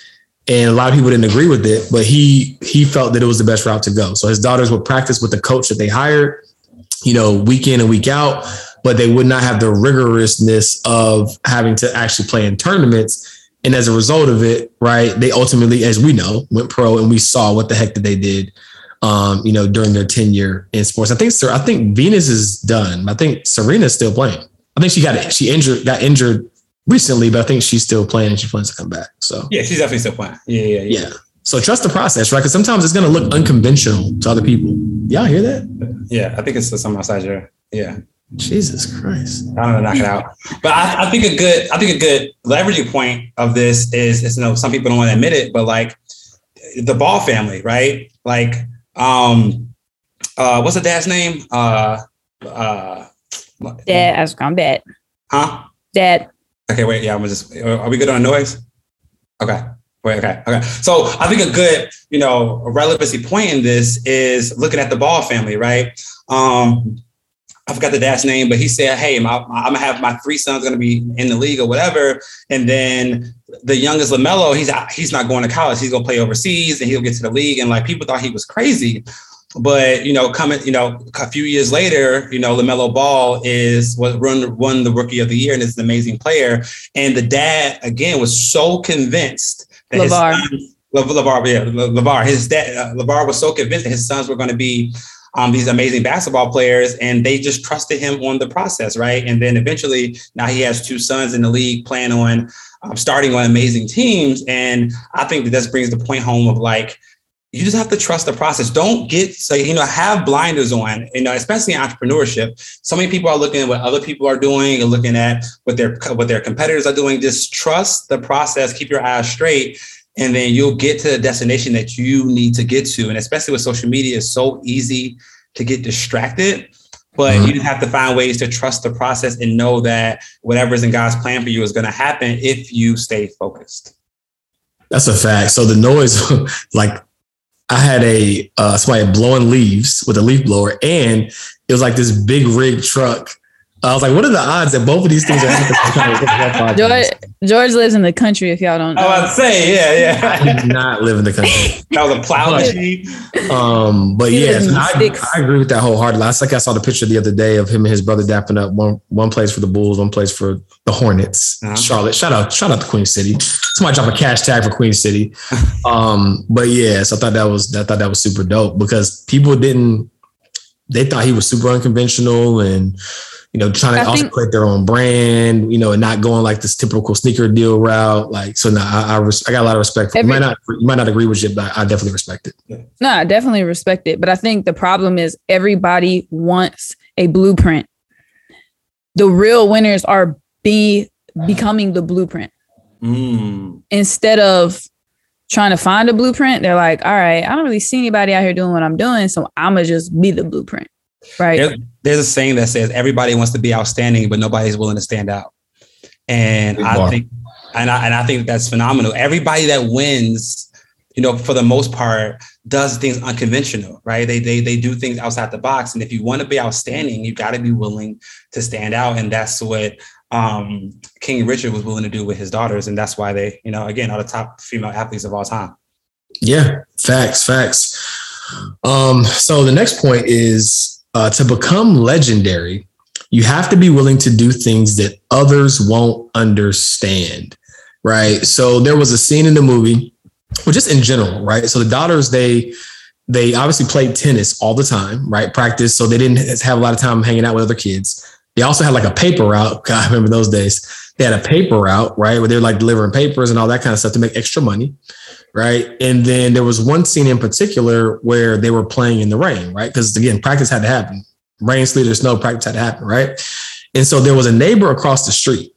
and a lot of people didn't agree with it. But he he felt that it was the best route to go. So his daughters would practice with the coach that they hired, you know, week in and week out but they would not have the rigorousness of having to actually play in tournaments. And as a result of it, right, they ultimately, as we know, went pro, and we saw what the heck that they did, um, you know, during their tenure in sports. I think, sir, I think Venus is done. I think Serena's still playing. I think she got it. She injured, got injured recently, but I think she's still playing and she plans to come back. So yeah, she's definitely still playing. Yeah, yeah, yeah. yeah. So trust the process, right? Because sometimes it's going to look unconventional to other people. Y'all hear that? Yeah, I think it's something outside your. Yeah. Jesus Christ. I don't know, knock it out. But I, I, think a good, I think a good leveraging point of this is, is, you know, some people don't want to admit it, but like the Ball family, right? Like, um, uh, what's the dad's name? Uh, uh, Dad, I'm dad. Huh? Dad. Okay, wait. Yeah, I'm just. Are we good on noise? Okay. Wait. Okay. Okay. So I think a good, you know, relevancy point in this is looking at the Ball family, right? Um, I forgot the dad's name, but he said, "Hey, my, I'm gonna have my three sons gonna be in the league or whatever." And then the youngest Lamelo, he's he's not going to college. He's gonna play overseas, and he'll get to the league. And like people thought he was crazy, but you know, coming, you know, a few years later, you know, Lamelo Ball is was run won the Rookie of the Year and is an amazing player. And the dad again was so convinced that LaVar. his son, LaVar, yeah, LaVar, his dad, uh, LaVar was so convinced that his sons were going to be um, these amazing basketball players, and they just trusted him on the process, right? And then eventually, now he has two sons in the league playing on, um, starting on amazing teams. And I think that this brings the point home of like, you just have to trust the process. Don't get so you know have blinders on. You know, especially in entrepreneurship. So many people are looking at what other people are doing and looking at what their what their competitors are doing. Just trust the process. Keep your eyes straight, and then you'll get to the destination that you need to get to. And especially with social media, it's so easy to get distracted. But mm-hmm. you have to find ways to trust the process and know that whatever's in God's plan for you is going to happen if you stay focused. That's a fact. So the noise, (laughs) like I had a uh, somebody blowing leaves with a leaf blower, and it was like this big rig truck I was like, what are the odds that both of these things are happening? George, George lives in the country, if y'all don't know. I was say, yeah, yeah. (laughs) I do not live in the country. (laughs) that was a plow machine. Um, but yeah, I, I, agree with that wholeheartedly. Last like I saw the picture the other day of him and his brother dapping up. One one place for the Bulls, one place for the Hornets. Uh-huh. Charlotte. Shout out, shout out to Queen City. Somebody drop a cash tag for Queen City. (laughs) um, but yeah, so I thought that was I thought that was super dope because people didn't they thought he was super unconventional and you know, trying to I also think, create their own brand, you know, and not going like this typical sneaker deal route. Like, so now I, I, res- I got a lot of respect for every, you. Might not, you might not agree with it, but I definitely respect it. No, I definitely respect it. But I think the problem is everybody wants a blueprint. The real winners are be becoming the blueprint mm. instead of trying to find a blueprint. They're like, all right, I don't really see anybody out here doing what I'm doing, so I'm gonna just be the blueprint. Right. There's, there's, a saying that says everybody wants to be outstanding, but nobody's willing to stand out. And Good I bar. think, and I, and I think that's phenomenal. Everybody that wins, you know, for the most part, does things unconventional, right? They they they do things outside the box. And if you want to be outstanding, you got to be willing to stand out. And that's what um, King Richard was willing to do with his daughters, and that's why they, you know, again, are the top female athletes of all time. Yeah, facts, facts. Um, so the next point is uh, to become legendary, you have to be willing to do things that others won't understand, right? So there was a scene in the movie, well, just in general, right? So the daughters, they they obviously played tennis all the time, right? Practice, so they didn't have a lot of time hanging out with other kids. They also had like a paper route. (laughs) God, I remember those days. They had a paper route, right, where they're like delivering papers and all that kind of stuff to make extra money right? And then there was one scene in particular where they were playing in the rain, right? Because again, practice had to happen. Rain, sleet, or snow, practice had to happen, right? And so there was a neighbor across the street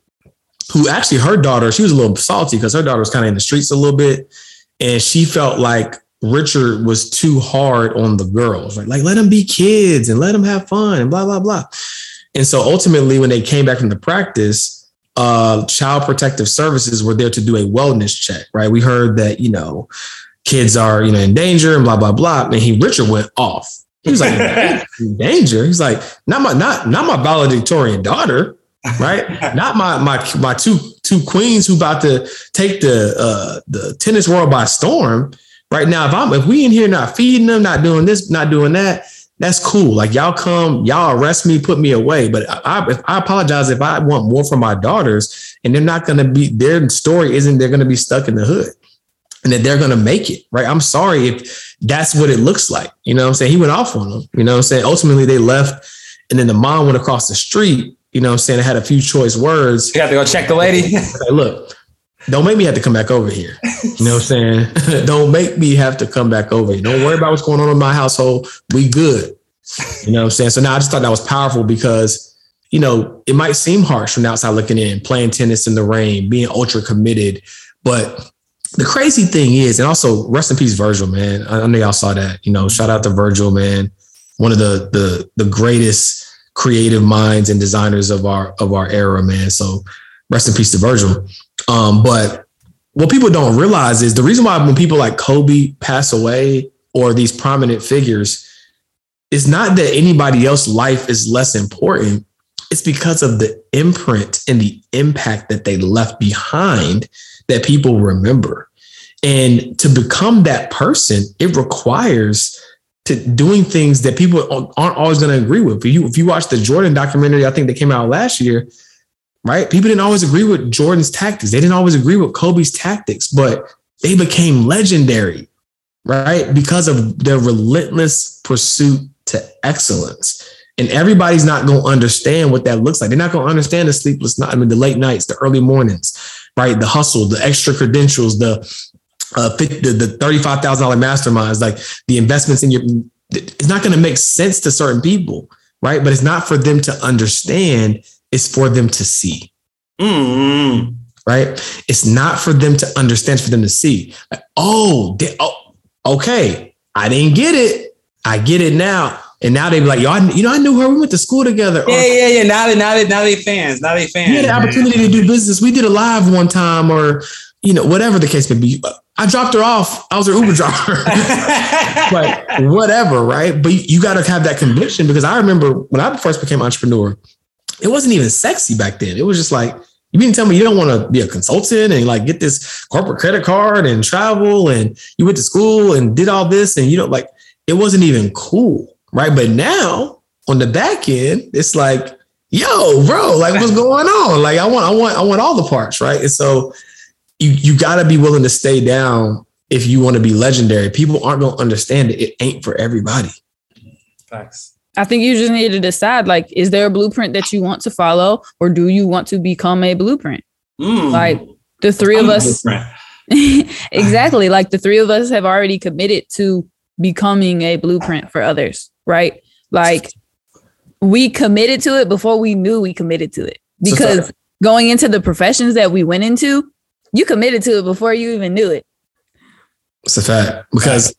who actually her daughter, she was a little salty because her daughter was kind of in the streets a little bit. And she felt like Richard was too hard on the girls, right? Like, let them be kids and let them have fun and blah, blah, blah. And so ultimately, when they came back from the practice, uh, Child Protective Services were there to do a wellness check, right? We heard that, you know, kids are, you know, in danger and blah, blah, blah. And he, Richard went off. He was like, (laughs) danger. He's like, not my, not, not my valedictorian daughter, right? not my, my, my two, two queens who about to take the, uh, the tennis world by storm. Right now, if I'm, if we in here not feeding them, not doing this, not doing that, that's cool. Like y'all come, y'all arrest me, put me away. But I, I, I apologize if I want more for my daughters, and they're not going to be. Their story isn't they're going to be stuck in the hood, and that they're going to make it. Right. I'm sorry if that's what it looks like. You know, I'm saying he went off on them. You know, I'm saying ultimately they left, and then the mom went across the street. You know, I'm saying I had a few choice words. You have to go check the lady. (laughs) Look, don't make me have to come back over here. You know what I'm saying? (laughs) don't make me have to come back over here. Don't worry about what's going on in my household. We good. You know what I'm saying? So now I just thought that was powerful because you know, it might seem harsh from the outside looking in, playing tennis in the rain, being ultra committed. But the crazy thing is, and also rest in peace, Virgil, man. I know y'all saw that. You know, shout out to Virgil, man. One of the the the greatest creative minds and designers of our of our era, man. So rest in peace to Virgil. Um, but what people don't realize is the reason why when people like Kobe pass away or these prominent figures, it's not that anybody else's life is less important. It's because of the imprint and the impact that they left behind that people remember. And to become that person, it requires to doing things that people aren't always going to agree with. If you if you watch the Jordan documentary, I think that came out last year, right? People didn't always agree with Jordan's tactics. They didn't always agree with Kobe's tactics, but they became legendary, right? Because of their relentless pursuit to excellence. And everybody's not going to understand what that looks like. They're not going to understand the sleepless night, I mean, the late nights, the early mornings, right? The hustle, the extra credentials, the uh, the, the $35,000 masterminds, like the investments in your, it's not going to make sense to certain people, right? But it's not for them to understand, it's for them to see. Mm. Right? It's not for them to understand, for them to see. Like, oh, they, oh, okay, I didn't get it. I get it now. And now they be like, yo, I, you know, I knew her. We went to school together. Yeah, or, yeah, yeah. Now they, now they, now they fans. Now they fans. We had the opportunity to do business. We did a live one time, or you know, whatever the case may be. I dropped her off. I was her Uber driver. (laughs) but whatever, right? But you, you got to have that conviction because I remember when I first became an entrepreneur, it wasn't even sexy back then. It was just like, you mean to tell me you don't want to be a consultant and like get this corporate credit card and travel and you went to school and did all this and you know, like it wasn't even cool right? But now on the back end, it's like, yo, bro, like what's going on? Like I want, I want, I want all the parts, right? And so you you got to be willing to stay down if you want to be legendary. People aren't to understand it. It ain't for everybody. Facts. I think you just need to decide like, is there a blueprint that you want to follow, or do you want to become a blueprint? Mm. Like the 3 of us, (laughs) exactly. Like the three of us have already committed to becoming a blueprint for others right? Like we committed to it before we knew we committed to it. Because going into the professions that we went into, you committed to it before you even knew it. It's a fact because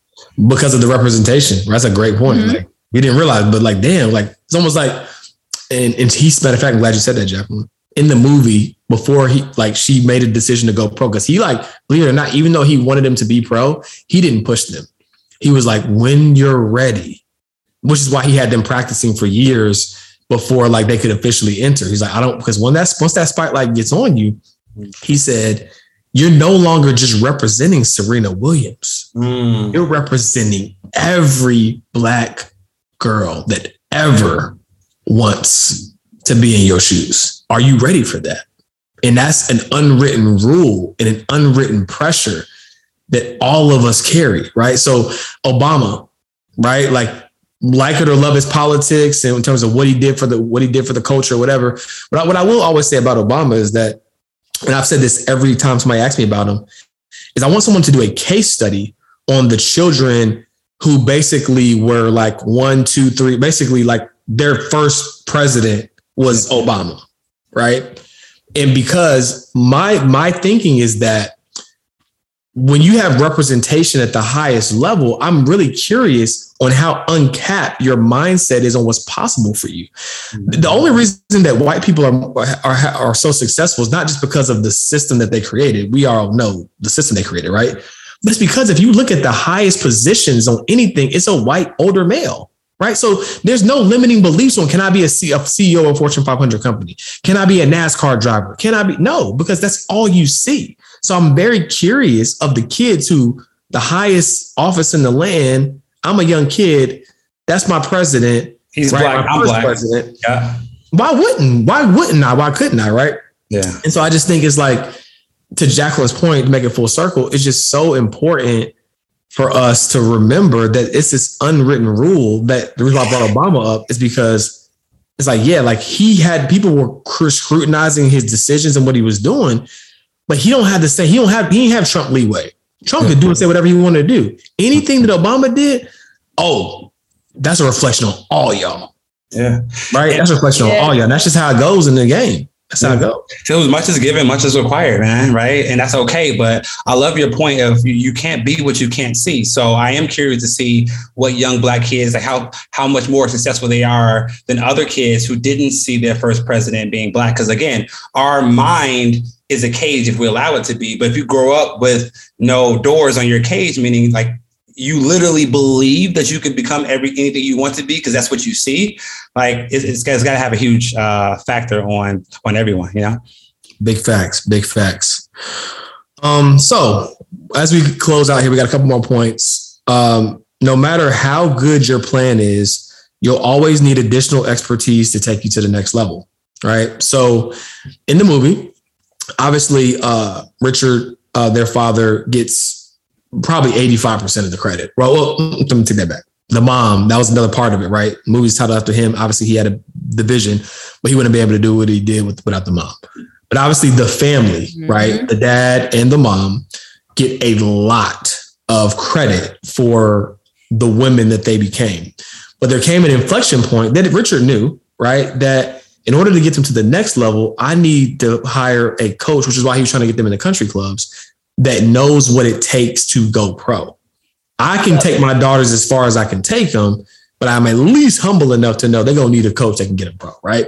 because of the representation. That's a great point. Mm-hmm. Like we didn't realize, but like damn, like it's almost like and and he's matter of fact, I'm glad you said that, Jacqueline. In the movie, before he like she made a decision to go pro, because he like, believe it or not, even though he wanted him to be pro, he didn't push them. He was like, when you're ready, which is why he had them practicing for years before like they could officially enter. He's like, I don't because when that's once that spotlight gets on you, he said, you're no longer just representing Serena Williams. Mm. You're representing every black girl that ever wants to be in your shoes. Are you ready for that? And that's an unwritten rule and an unwritten pressure that all of us carry, right? So Obama, right? Like like it or love his politics and in terms of what he did for the what he did for the culture or whatever. But what I will always say about Obama is that, and I've said this every time somebody asks me about him, is I want someone to do a case study on the children who basically were like one, two, three, basically like their first president was Obama, right? And because my my thinking is that when you have representation at the highest level, I'm really curious on how uncapped your mindset is on what's possible for you. The only reason that white people are, are, are so successful is not just because of the system that they created. We all know the system they created, right? But it's because if you look at the highest positions on anything, it's a white older male right? So there's no limiting beliefs on can I be a, C- a CEO of Fortune 500 company? Can I be a NASCAR driver? Can I be? No, because that's all you see. So I'm very curious of the kids who the highest office in the land. I'm a young kid. That's my president. He's right? black. My I'm black. President. Yeah. Why wouldn't? Why wouldn't I? Why couldn't I? Right. Yeah. And so I just think it's like to Jacqueline's point, to make it full circle, it's just so important for us to remember that it's this unwritten rule that the reason I brought Obama up is because it's like, yeah, like he had people were scrutinizing his decisions and what he was doing, but he don't have to say he don't have he didn't have Trump leeway. Trump could do and say whatever he wanted to do. Anything that Obama did, oh, that's a reflection on all y'all. Yeah. Right. That's a reflection yeah. on all y'all. That's just how it goes in the game. That's how it goes. So as much is given, much is required, man. Right. And that's okay. But I love your point of you, you can't be what you can't see. So I am curious to see what young black kids, like how how much more successful they are than other kids who didn't see their first president being black. Because again, our mind is a cage if we allow it to be. But if you grow up with no doors on your cage, meaning like you literally believe that you can become every anything you want to be because that's what you see. Like it's, it's, got to have a huge uh, factor on on everyone. You know, big facts, big facts. Um, so as we close out here, we got a couple more points. Um, no matter how good your plan is, you'll always need additional expertise to take you to the next level. Right. So in the movie, obviously, uh, Richard, uh, their father, gets probably 85% of the credit. Well, well, let me take that back. The mom, that was another part of it, right? Movie's titled after him. Obviously, he had a, the vision, but he wouldn't be able to do what he did with, without the mom. But obviously, the family, mm-hmm. right? The dad and the mom get a lot of credit for the women that they became. But there came an inflection point that Richard knew, right? That in order to get them to the next level, I need to hire a coach, which is why he was trying to get them in the country clubs that knows what it takes to go pro. I can take my daughters as far as I can take them, but I'm at least humble enough to know they're gonna need a coach that can get them pro, right?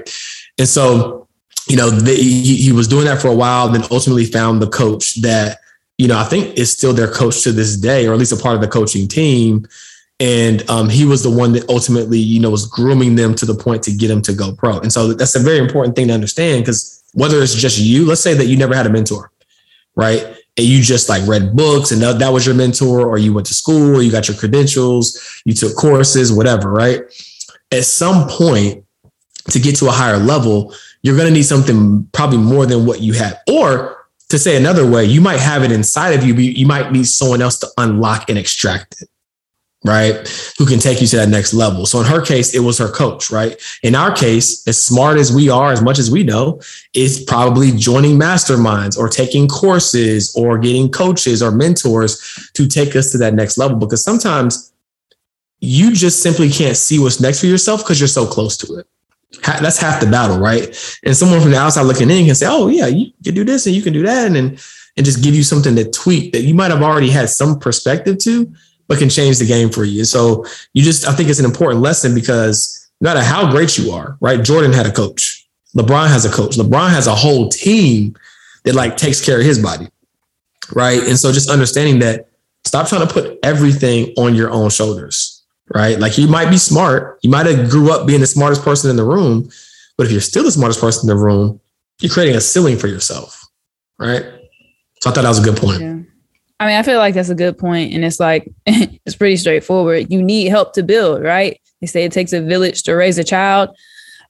And so, you know, the, he, he was doing that for a while, then ultimately found the coach that, you know, I think is still their coach to this day, or at least a part of the coaching team. And um, he was the one that ultimately, you know, was grooming them to the point to get them to go pro. And so that's a very important thing to understand because whether it's just you, let's say that you never had a mentor, right? And you just like read books and that, was your mentor, or you went to school, or you got your credentials, you took courses, whatever, right? At some point, to get to a higher level, you're going to need something probably more than what you have. Or to say another way, you might have it inside of you, but you might need someone else to unlock and extract it right? Who can take you to that next level. So in her case, it was her coach, right? In our case, as smart as we are, as much as we know, it's probably joining masterminds or taking courses or getting coaches or mentors to take us to that next level. Because sometimes you just simply can't see what's next for yourself because you're so close to it. That's half the battle, right? And someone from the outside looking in can say, "Oh yeah, you can do this and you can do that," and and, and just give you something to tweak that you might have already had some perspective to, but can change the game for you. So you just, I think it's an important lesson because no matter how great you are, right? Jordan had a coach. LeBron has a coach. LeBron has a whole team that like takes care of his body. Right. And so just understanding that stop trying to put everything on your own shoulders. Right. Like you might be smart. You might have grew up being the smartest person in the room, but if you're still the smartest person in the room, you're creating a ceiling for yourself. Right. So I thought that was a good point. Yeah. I mean, I feel like that's a good point, and it's like (laughs) it's pretty straightforward. You need help to build, right? They say it takes a village to raise a child.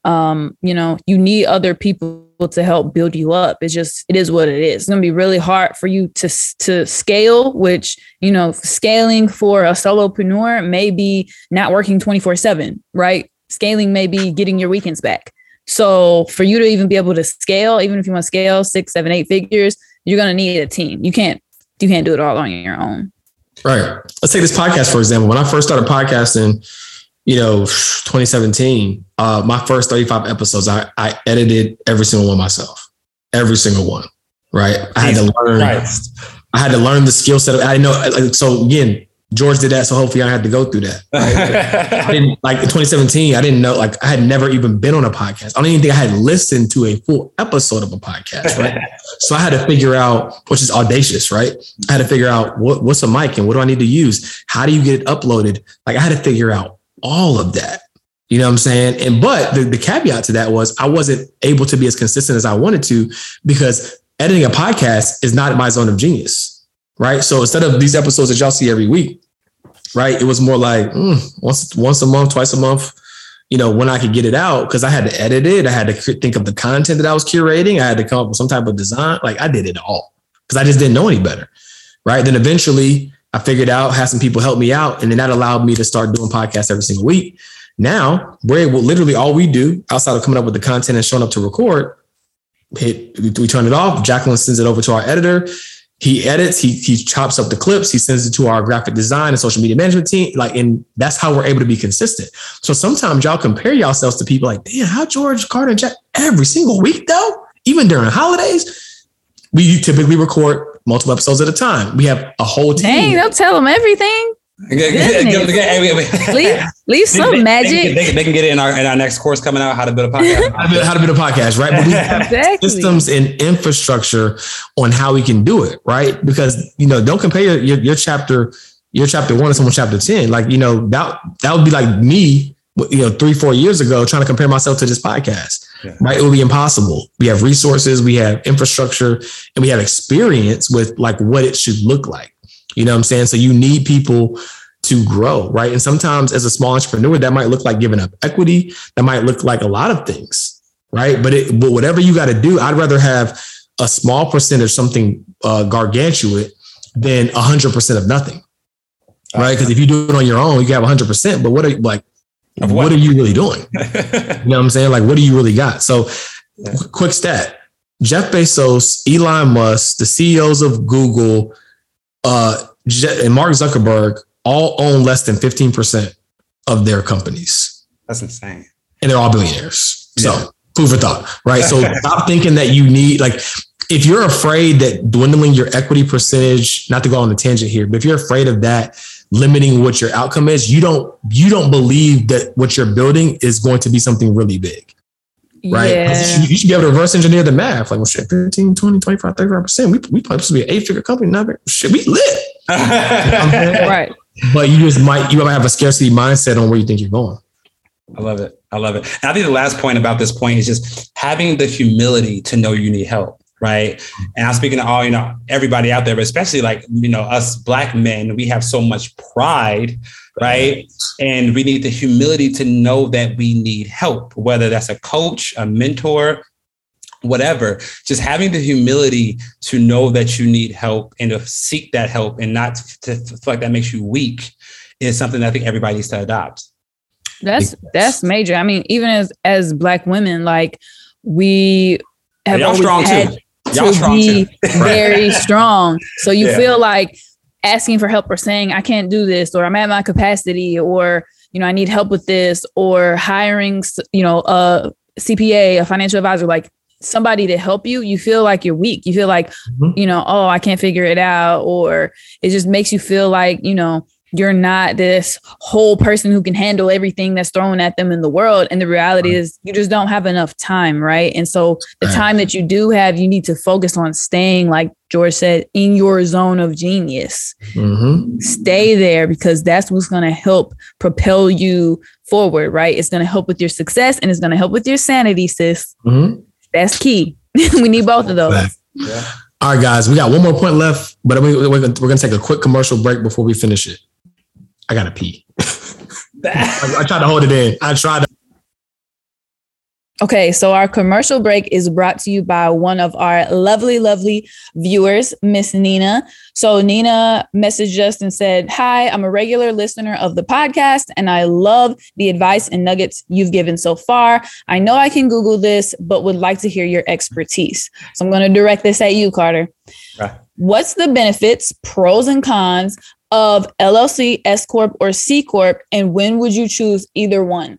Um, you know, you need other people to help build you up. It's just it is what it is. It's gonna be really hard for you to to scale, which you know, scaling for a solopreneur may be not working twenty four seven, right? Scaling may be getting your weekends back. So for you to even be able to scale, even if you want to scale six, seven, eight figures, you're gonna need a team. You can't you can't do it all on your own. Right. Let's take this podcast for example. When I first started podcasting, you know, 2017, uh, my first 35 episodes, I, I edited every single one myself. Every single one. Right. I had to learn. Christ. I had to learn the skill set. Of, I know. So again, George did that, so hopefully I had to go through that. (laughs) Right? I didn't like in 2017. I didn't know, like I had never even been on a podcast. I don't even think I had listened to a full episode of a podcast, right? (laughs) so I had to figure out, which is audacious, right? I had to figure out what, what's a mic and what do I need to use? How do you get it uploaded? Like I had to figure out all of that. You know what I'm saying? And but the, the caveat to that was I wasn't able to be as consistent as I wanted to because editing a podcast is not my zone of genius right? So instead of these episodes that y'all see every week, right, it was more like mm, once once a month, twice a month. You know, when I could get it out because I had to edit it, I had to think of the content that I was curating, I had to come up with some type of design. Like I did it all because I just didn't know any better, right? Then eventually I figured out, had some people help me out, and then that allowed me to start doing podcasts every single week. Now we're literally all we do outside of coming up with the content and showing up to record. Hit, we turn it off. Jacqueline sends it over to our editor he edits, he he chops up the clips, he sends it to our graphic design and social media management team. Like, and that's how we're able to be consistent. So sometimes y'all compare yourselves to people like, damn, how George Carter and Jack every single week though, even during holidays. We typically record multiple episodes at a time. We have a whole team. Dang, don't tell them everything. Leave, leave some they, magic. They, they, they, can get it in our in our next course coming out. How to build a podcast. (laughs) how, to build, how to build a podcast, right? But we have exactly. systems and infrastructure on how we can do it, right? Because you know, don't compare your, your, your chapter your chapter one to someone chapter ten. Like you know that that would be like me, you know, three four years ago trying to compare myself to this podcast. Yeah. Right, it would be impossible. We have resources, we have infrastructure, and we have experience with like what it should look like. You know what I'm saying? So you need people to grow, right? And sometimes as a small entrepreneur, that might look like giving up equity. That might look like a lot of things, right? But it, but whatever you got to do, I'd rather have a small percentage of something uh, gargantuan than a hundred percent of nothing, right? Because if you do it on your own, you have a hundred percent. But what are you like, what? what? are you really doing? (laughs) you know what I'm saying? Like, what do you really got? So, yeah. quick stat: Jeff Bezos, Elon Musk, the CEOs of Google uh, and Mark Zuckerberg all own less than 15% of their companies. That's insane. And they're all billionaires. So yeah. food for thought, right? So (laughs) stop thinking that you need, like, if you're afraid that dwindling your equity percentage, not to go on the tangent here, but if you're afraid of that limiting what your outcome is, you don't you don't believe that what you're building is going to be something really big right? Yeah. You, should be able to reverse engineer the math. Like, well, shit, 15, 20, 25, 35%. We, we supposed to be an eight figure company. Now, shit, we lit. (laughs) right. But you just might, you might have a scarcity mindset on where you think you're going. I love it. I love it. And I think the last point about this point is just having the humility to know you need help right? And I'm speaking to all, you know, everybody out there, but especially like, you know, us black men, we have so much pride, right? And we need the humility to know that we need help, whether that's a coach, a mentor, whatever. Just having the humility to know that you need help and to seek that help and not to feel like that makes you weak is something that I think everybody needs to adopt. That's that's major. I mean, even as as black women, like we have always had, too Y'all to be (laughs) very strong. So you yeah. feel like asking for help or saying, I can't do this, or I'm at my capacity, or, you know, I need help with this, or hiring, you know, a CPA, a financial advisor, like somebody to help you, you feel like you're weak. You feel like, mm-hmm. you know, oh, I can't figure it out. Or it just makes you feel like, you know, you're not this whole person who can handle everything that's thrown at them in the world. And the reality right. is you just don't have enough time, right? And so the right. time that you do have, you need to focus on staying, like George said, in your zone of genius. Mm-hmm. Stay there because that's what's going to help propel you forward, right? It's going to help with your success and it's going to help with your sanity, sis. Mm-hmm. That's key. (laughs) we need both of those. Yeah. All right, guys, we got one more point left, but we're going to take a quick commercial break before we finish it. I gotta pee. (laughs) I, I tried to hold it in. I tried to. Okay, so our commercial break is brought to you by one of our lovely, lovely viewers, Miss Nina. So Nina messaged us and said, Hi, I'm a regular listener of the podcast and I love the advice and nuggets you've given so far. I know I can Google this, but would like to hear your expertise. So I'm going to direct this at you, Carter. Right. What's the benefits, pros, and cons of LLC, S Corp, or C Corp, and when would you choose either one?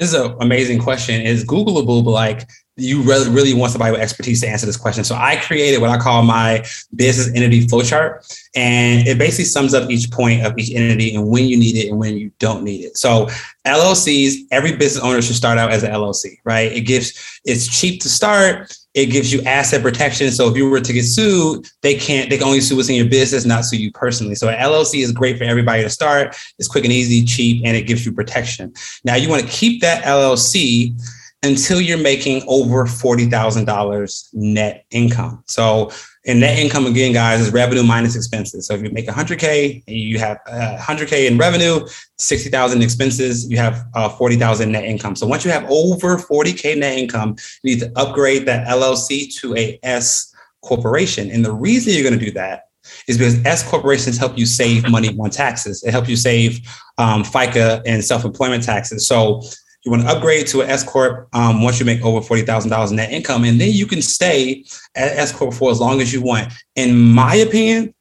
This is an amazing question. Is Googleable, but like you really, really want somebody with expertise to answer this question. So I created what I call my business entity flowchart. And it basically sums up each point of each entity and when you need it and when you don't need it. So LLCs, every business owner should start out as an LLC, right? It gives, it's cheap to start. It gives you asset protection. So if you were to get sued, they can't, they can only sue what's in your business, not sue you personally. So an LLC is great for everybody to start. It's quick and easy, cheap, and it gives you protection. Now you want to keep that LLC until you're making over $40,000 net income. So, and net income again, guys, is revenue minus expenses. So if you make 100K and you have uh, 100K in revenue, 60,000 expenses, you have uh, 40,000 net income. So once you have over 40K net income, you need to upgrade that LLC to a S corporation. And the reason you're going to do that is because S corporations help you save money on taxes. It helps you save um, FICA and self-employment taxes. So You want to upgrade to an S corp um, once you make over forty thousand dollars in net income, and then you can stay at S corp for as long as you want. In my opinion,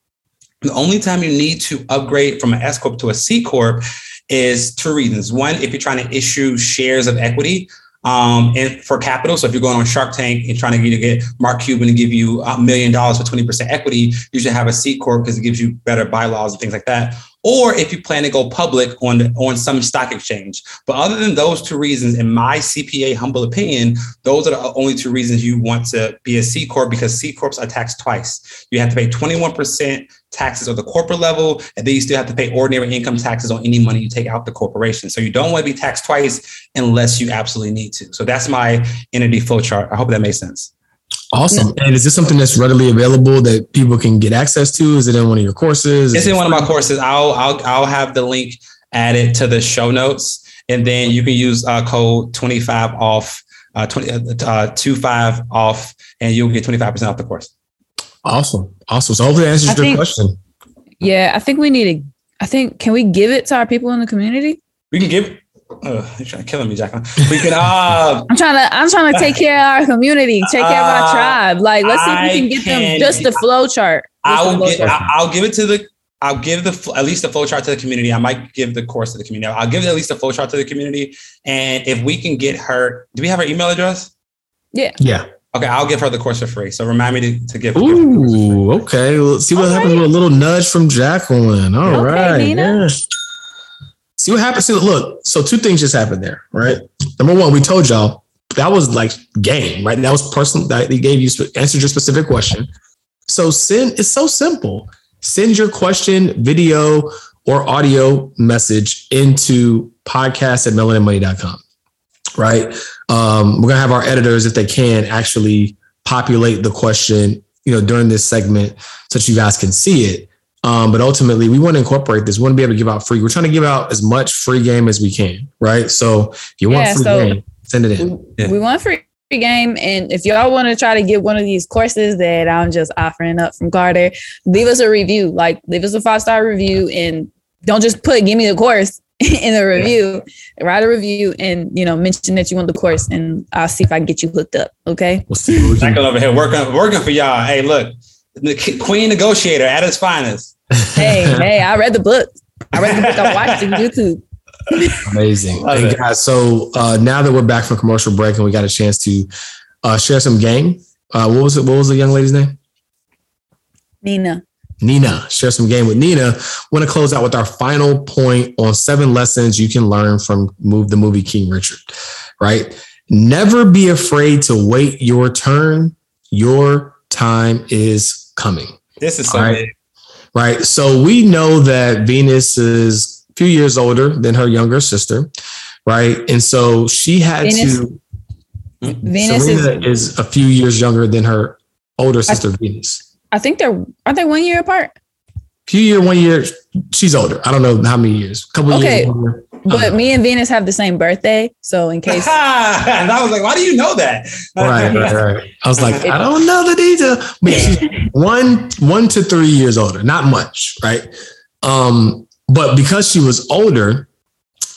the only time you need to upgrade from an S corp to a C corp is two reasons. One, if you're trying to issue shares of equity, um, and for capital. So if you're going on Shark Tank and trying to get Mark Cuban to give you a million dollars for 20% equity, you should have a C corp because it gives you better bylaws and things like that or if you plan to go public on on some stock exchange. But other than those two reasons, in my CPA humble opinion, those are the only two reasons you want to be a C corp because C corps are taxed twice. You have to pay 21% taxes on the corporate level, and then you still have to pay ordinary income taxes on any money you take out the corporation. So you don't want to be taxed twice unless you absolutely need to. So that's my entity flow chart. I hope that makes sense. Awesome. And is this something that's readily available that people can get access to? Is it in one of your courses? It's in one of my courses. I'll I'll I'll have the link added to the show notes, and then you can use uh, code twenty five off, uh, 20, uh, uh, two five off, and you'll get twenty five percent off the course. Awesome, awesome. So hopefully that answers I your think- question. Yeah, I think we need to. I think can we give it to our people in the community? We can give. Uh, you're trying to kill me, Jacqueline. We can. Uh, (laughs) I'm trying to. I'm trying to take care of our community, take care of our Uh, tribe. Like, let's see if we can get can- them just the flow chart. I'll flow get. chart. I- I'll give it to the. I'll give the at least the flow chart to the community. I might give the course to the community. I'll give at least the flow chart to the community, and if we can get her, do we have her email address? Yeah. Yeah. Okay, I'll give her the course for free. So remind me to, to give. Ooh, okay. Let's see what All happens right. with a little nudge from Jacqueline. All Okay, right. Nina. yeah. See what happens. See, look, so two things just happened there, right? Number one, we told y'all that was like game, right? That was personal. That they gave you answered your specific question. So send. It's so simple. Send your question, video or audio message into podcast at melaninmoney.com. Right. Um, we're gonna have our editors, if they can, actually populate the question, you know, during this segment so that you guys can see it. Um, but ultimately, we want to incorporate this. We want to be able to give out free. We're trying to give out as much free game as we can, right? So if you want Yeah, free so- game, send it in. Yeah. We want free game, and if y'all want to try to get one of these courses that I'm just offering up from Carter, leave us a review. Like, leave us a five star review, and don't just put "give me the course" (laughs) in the review. Write a review, and you know, mention that you want the course, and I'll see if I can get you hooked up. Okay. We'll see. what we can- Jacqueline over here working working for y'all. Hey, look, the queen negotiator at its finest. Hey, (laughs) hey, I read the book. I read the book. I watched it on (laughs) YouTube. Amazing. Hey, guys, so uh, now that we're back from commercial break and we got a chance to uh, share some game, uh, what was it? What was the young lady's name? Nina. Nina. Share some game with Nina. Want to close out with our final point on seven lessons you can learn from move the movie King Richard. Right? Never be afraid to wait your turn. Your time is coming. This is so All right. big. Right. So we know that Venus is a few years older than her younger sister. Right. And so she had Venus- to Venus is. Serena is, a few years younger than her older sister Venus. I think they're aren't they one year apart? Few year, one year, she's older. I don't know how many years. couple Okay. years. older. But me and Venus have the same birthday, so in case (laughs) and I was like, why do you know that? Right, right, right. I was like, I don't know the detail. But she's one, one to three years older, not much, right? Um, but because she was older,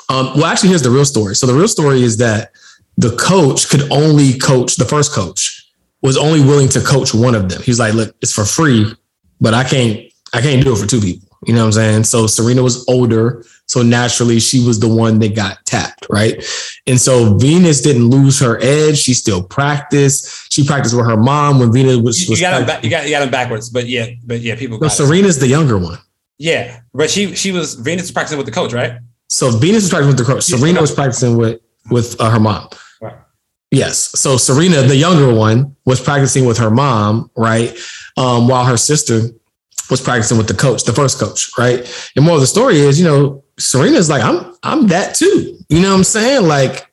um, well, actually, here's the real story. So the real story is that the coach could only coach the first coach was only willing to coach one of them. He's like, look, it's for free, but I can't, I can't do it for two people. You know what I'm saying? So Serena was older. So naturally she was the one that got tapped, right? And so Venus didn't lose her edge. She still practiced. She practiced with her mom when Venus was, You, was got him practicing. you got you got him backwards, but yeah, but yeah, people No, got it. Serena's the younger one. Yeah, but she she was Venus was practicing with the coach, right? So Venus was practicing with the coach. Serena was practicing with with uh, her mom. Right. Yes. So Serena, the younger one, was practicing with her mom, right? Um, while her sister was practicing with the coach, the first coach, right? And more of the story is, you know, Serena's like, I'm I'm that too. You know what I'm saying? Like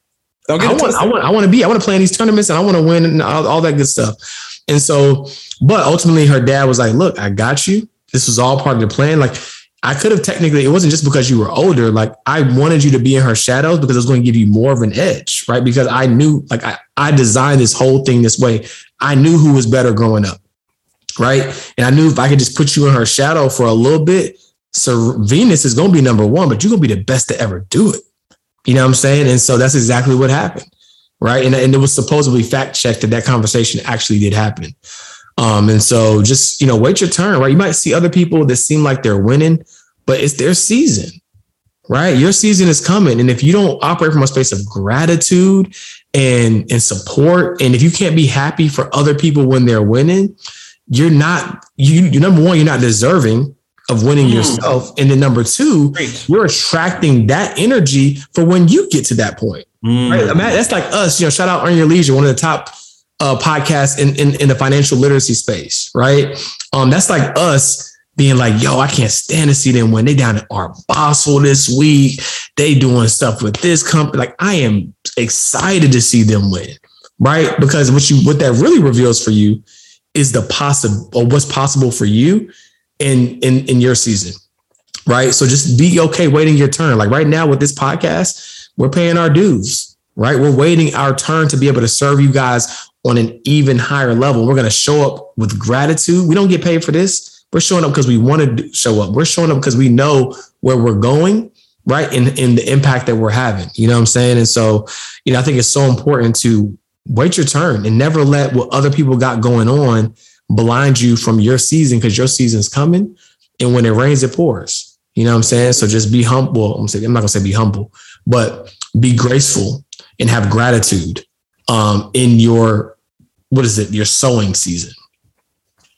I want. I want, I want to be, I want to play in these tournaments and I want to win and all, all that good stuff. And so, but ultimately her dad was like, look, I got you. This was all part of the plan. Like I could have technically, it wasn't just because you were older. Like I wanted you to be in her shadows because it was going to give you more of an edge, right? Because I knew, like I, I designed this whole thing this way. I knew who was better growing up. Right. And I knew if I could just put you in her shadow for a little bit, so Venus is going to be number one, but you're going to be the best to ever do it. You know what I'm saying? And so that's exactly what happened. Right. And, and it was supposedly fact checked that that conversation actually did happen. Um, and so just, you know, wait your turn, right? You might see other people that seem like they're winning, but it's their season, right? Your season is coming. And if you don't operate from a space of gratitude and, and support, and if you can't be happy for other people when they're winning, you're not, you, you number one, you're not deserving of winning mm. yourself. And then number two, Great. you're attracting that energy for when you get to that point. Mm. Right? I mean, that's like us, you know, shout out Earn Your Leisure, one of the top uh, podcast in, in, in the financial literacy space, right? Um, that's like us being like, yo, I can't stand to see them when they down at Art Basel this week. They doing stuff with this company. Like, I am excited to see them win, right? Because what you what that really reveals for you is the possible or what's possible for you in in in your season, right? So just be okay waiting your turn. Like right now with this podcast, we're paying our dues, right? We're waiting our turn to be able to serve you guys on an even higher level. We're going to show up with gratitude. We don't get paid for this. We're showing up because we want to show up. We're showing up because we know where we're going, right? And in, in the impact that we're having. You know what I'm saying? And so, you know, I think it's so important to wait your turn and never let what other people got going on blind you from your season because your season's coming. And when it rains, it pours. You know what I'm saying? So just be humble. I'm, saying, I'm not gonna say be humble, but be graceful and have gratitude um, in your what is it your sowing season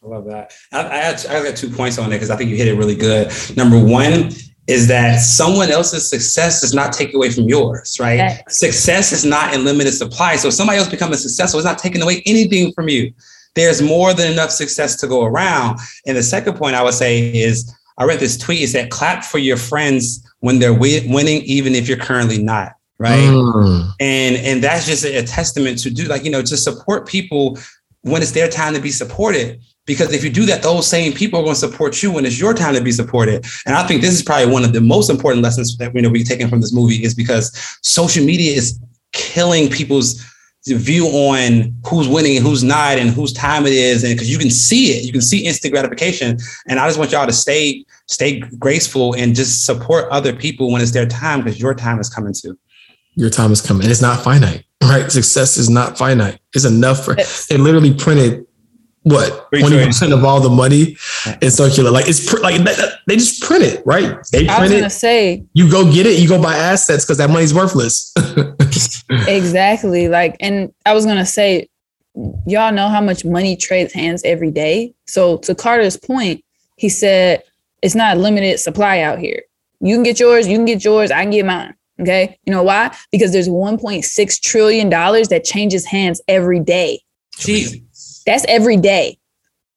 i love that i, I, had, I got two points on it because i think you hit it really good number one is that someone else's success does not take away from yours, right? Yes. Success is not in limited supply. So if somebody else becomes successful, it's not taking away anything from you. There's more than enough success to go around. And the second point I would say is I read this tweet. It said, clap for your friends when they're winning, even if you're currently not right? Mm. And and that's just a, testament to do like you know to support people when it's their time to be supported. Because if you do that, those same people are going to support you when it's your time to be supported. And I think this is probably one of the most important lessons that we know we taken from this movie is because social media is killing people's view on who's winning and who's not and whose time it is and because you can see it you can see instant gratification and i just want y'all to stay stay graceful and just support other people when it's their time because your time is coming too your time is coming. And it's not finite, (laughs) right? Success is not finite. It's enough for they literally printed what twenty percent of all the money in circular. Like it's pr- like they just print it, right? They print I was gonna it. Say you go get it. You go buy assets because that money's worthless. (laughs) exactly. Like, and I was gonna say, y'all know how much money trades hands every day. So to Carter's point, he said it's not limited supply out here. You can get yours. You can get yours. I can get mine. Okay. You know why? Because there's $1.6 trillion that changes hands every day. Jeez. That's every day.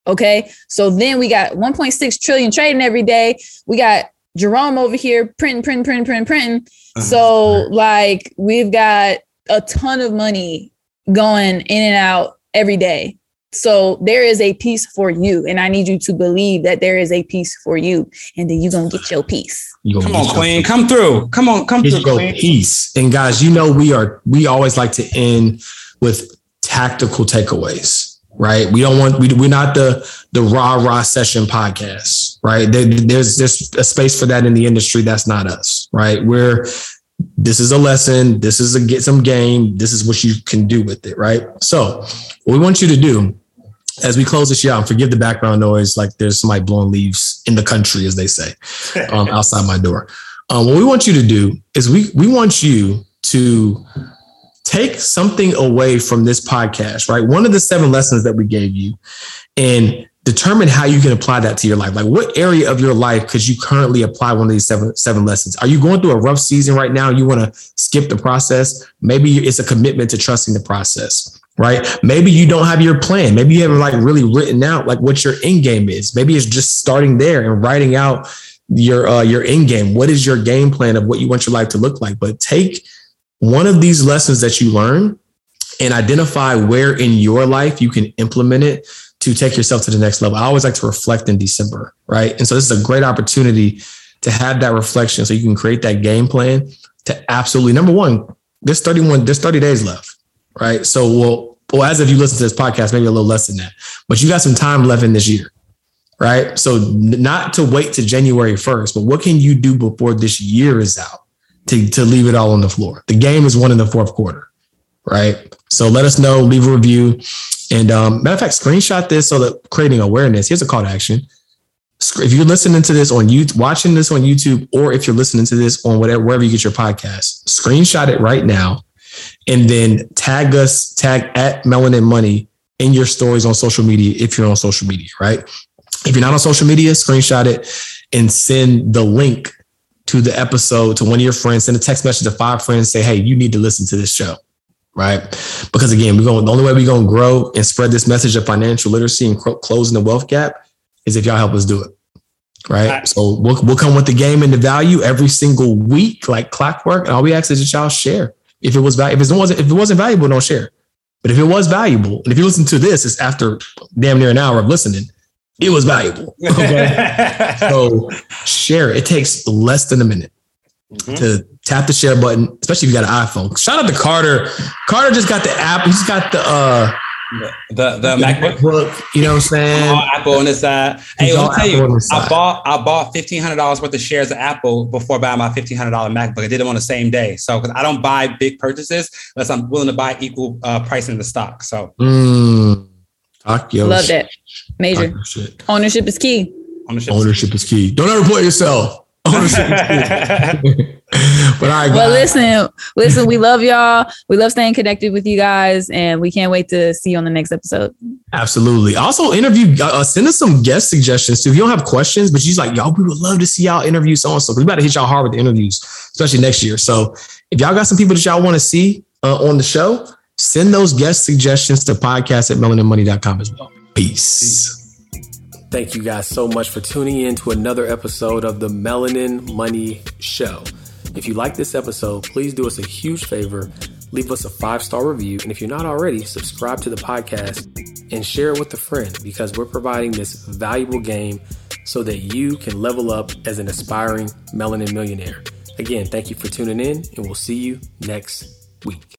Okay. So then we got 1.6 trillion trading every day. We got Jerome over here printing, printing, printing, printing, printing. Uh-huh. So like we've got a ton of money going in and out every day. So there is a piece for you. And I need you to believe that there is a piece for you. And then you're going to get your piece. Come on, Queen. Come through. Come on, come through. Go peace. And guys, you know, we are, we always like to end with tactical takeaways, right? We don't want, we, we're not the, the rah rah session podcast, right? There, there's, there's a space for that in the industry. That's not us, right? We're, this is a lesson. This is a get some game. This is what you can do with it, right? So, what we want you to do as we close this year, and forgive the background noise, like there's somebody blowing leaves in the country, as they say, (laughs) um, outside my door. Um, what we want you to do is we we want you to take something away from this podcast, right? One of the seven lessons that we gave you, and determine how you can apply that to your life. Like, what area of your life could you currently apply one of these seven seven lessons? Are you going through a rough season right now? You want to skip the process? Maybe it's a commitment to trusting the process right? Maybe you don't have your plan. Maybe you haven't like really written out like what your end game is. Maybe it's just starting there and writing out your uh, your end game. What is your game plan of what you want your life to look like? But take one of these lessons that you learn and identify where in your life you can implement it to take yourself to the next level. I always like to reflect in December, right? And so this is a great opportunity to have that reflection so you can create that game plan to absolutely number one, there's 31, there's 30 days left right? So, well, well, as if you listen to this podcast, maybe a little less than that, but you got some time left in this year, right? So, not to wait to January 1st, but what can you do before this year is out to, to leave it all on the floor. The game is won in the fourth quarter, right? So let us know, leave a review. And um, matter of fact, screenshot this so that creating awareness. Here's a call to action. If you're listening to this on YouTube, watching this on YouTube, or if you're listening to this on whatever wherever you get your podcast, screenshot it right now, and then tag us, tag at Melanin Money in your stories on social media if you're on social media, right? If you're not on social media, screenshot it and send the link to the episode to one of your friends. Send a text message to five friends. Say, hey, you need to listen to this show right? Because again, we're going. The only way we're going to grow and spread this message of financial literacy and closing the wealth gap is if y'all help us do it, right? right. So we'll we'll come with the game and the value every single week, like clockwork. And all we ask is that y'all share. If it was if it wasn't if it wasn't valuable, don't share. But if it was valuable, and if you listen to this, it's after damn near an hour of listening. It was valuable. (laughs) Okay. (laughs) so share. It It takes less than a minute mm-hmm. to tap the share button, especially if you got an iPhone. Shout out to Carter. Carter just got the app. He's got the uh the the, MacBook. MacBook. You know what I'm saying? All Apple on the side. Hey, I'll tell you, I bought I bought fifteen hundred dollars worth of shares of Apple before buying my fifteen hundred dollar MacBook. I did them on the same day. So because I don't buy big purchases unless I'm willing to buy equal uh, price in the stock. So mm, love that. Major ownership is key. Ownership, ownership is key. Don't ever put yourself. (laughs) (laughs) but all right, well, listen, listen, we love y'all. We love staying connected with you guys, and we can't wait to see you on the next episode. Absolutely. Also, interview. Uh, uh send us some guest suggestions too. If you don't have questions, but you're like, y'all, we would love to see y'all interview so and so. We about to hit y'all hard with the interviews, especially next year. So, if y'all got some people that y'all want to see uh, on the show, send those guest suggestions to podcast at melaninmoney.com as well. Peace. Thank you guys so much for tuning in to another episode of the Melanin Money Show. If you like this episode, please do us a huge favor. Leave us a five star review. And if you're not already, subscribe to the podcast and share it with a friend because we're providing this valuable game so that you can level up as an aspiring melanin millionaire. Again, thank you for tuning in, and we'll see you next week.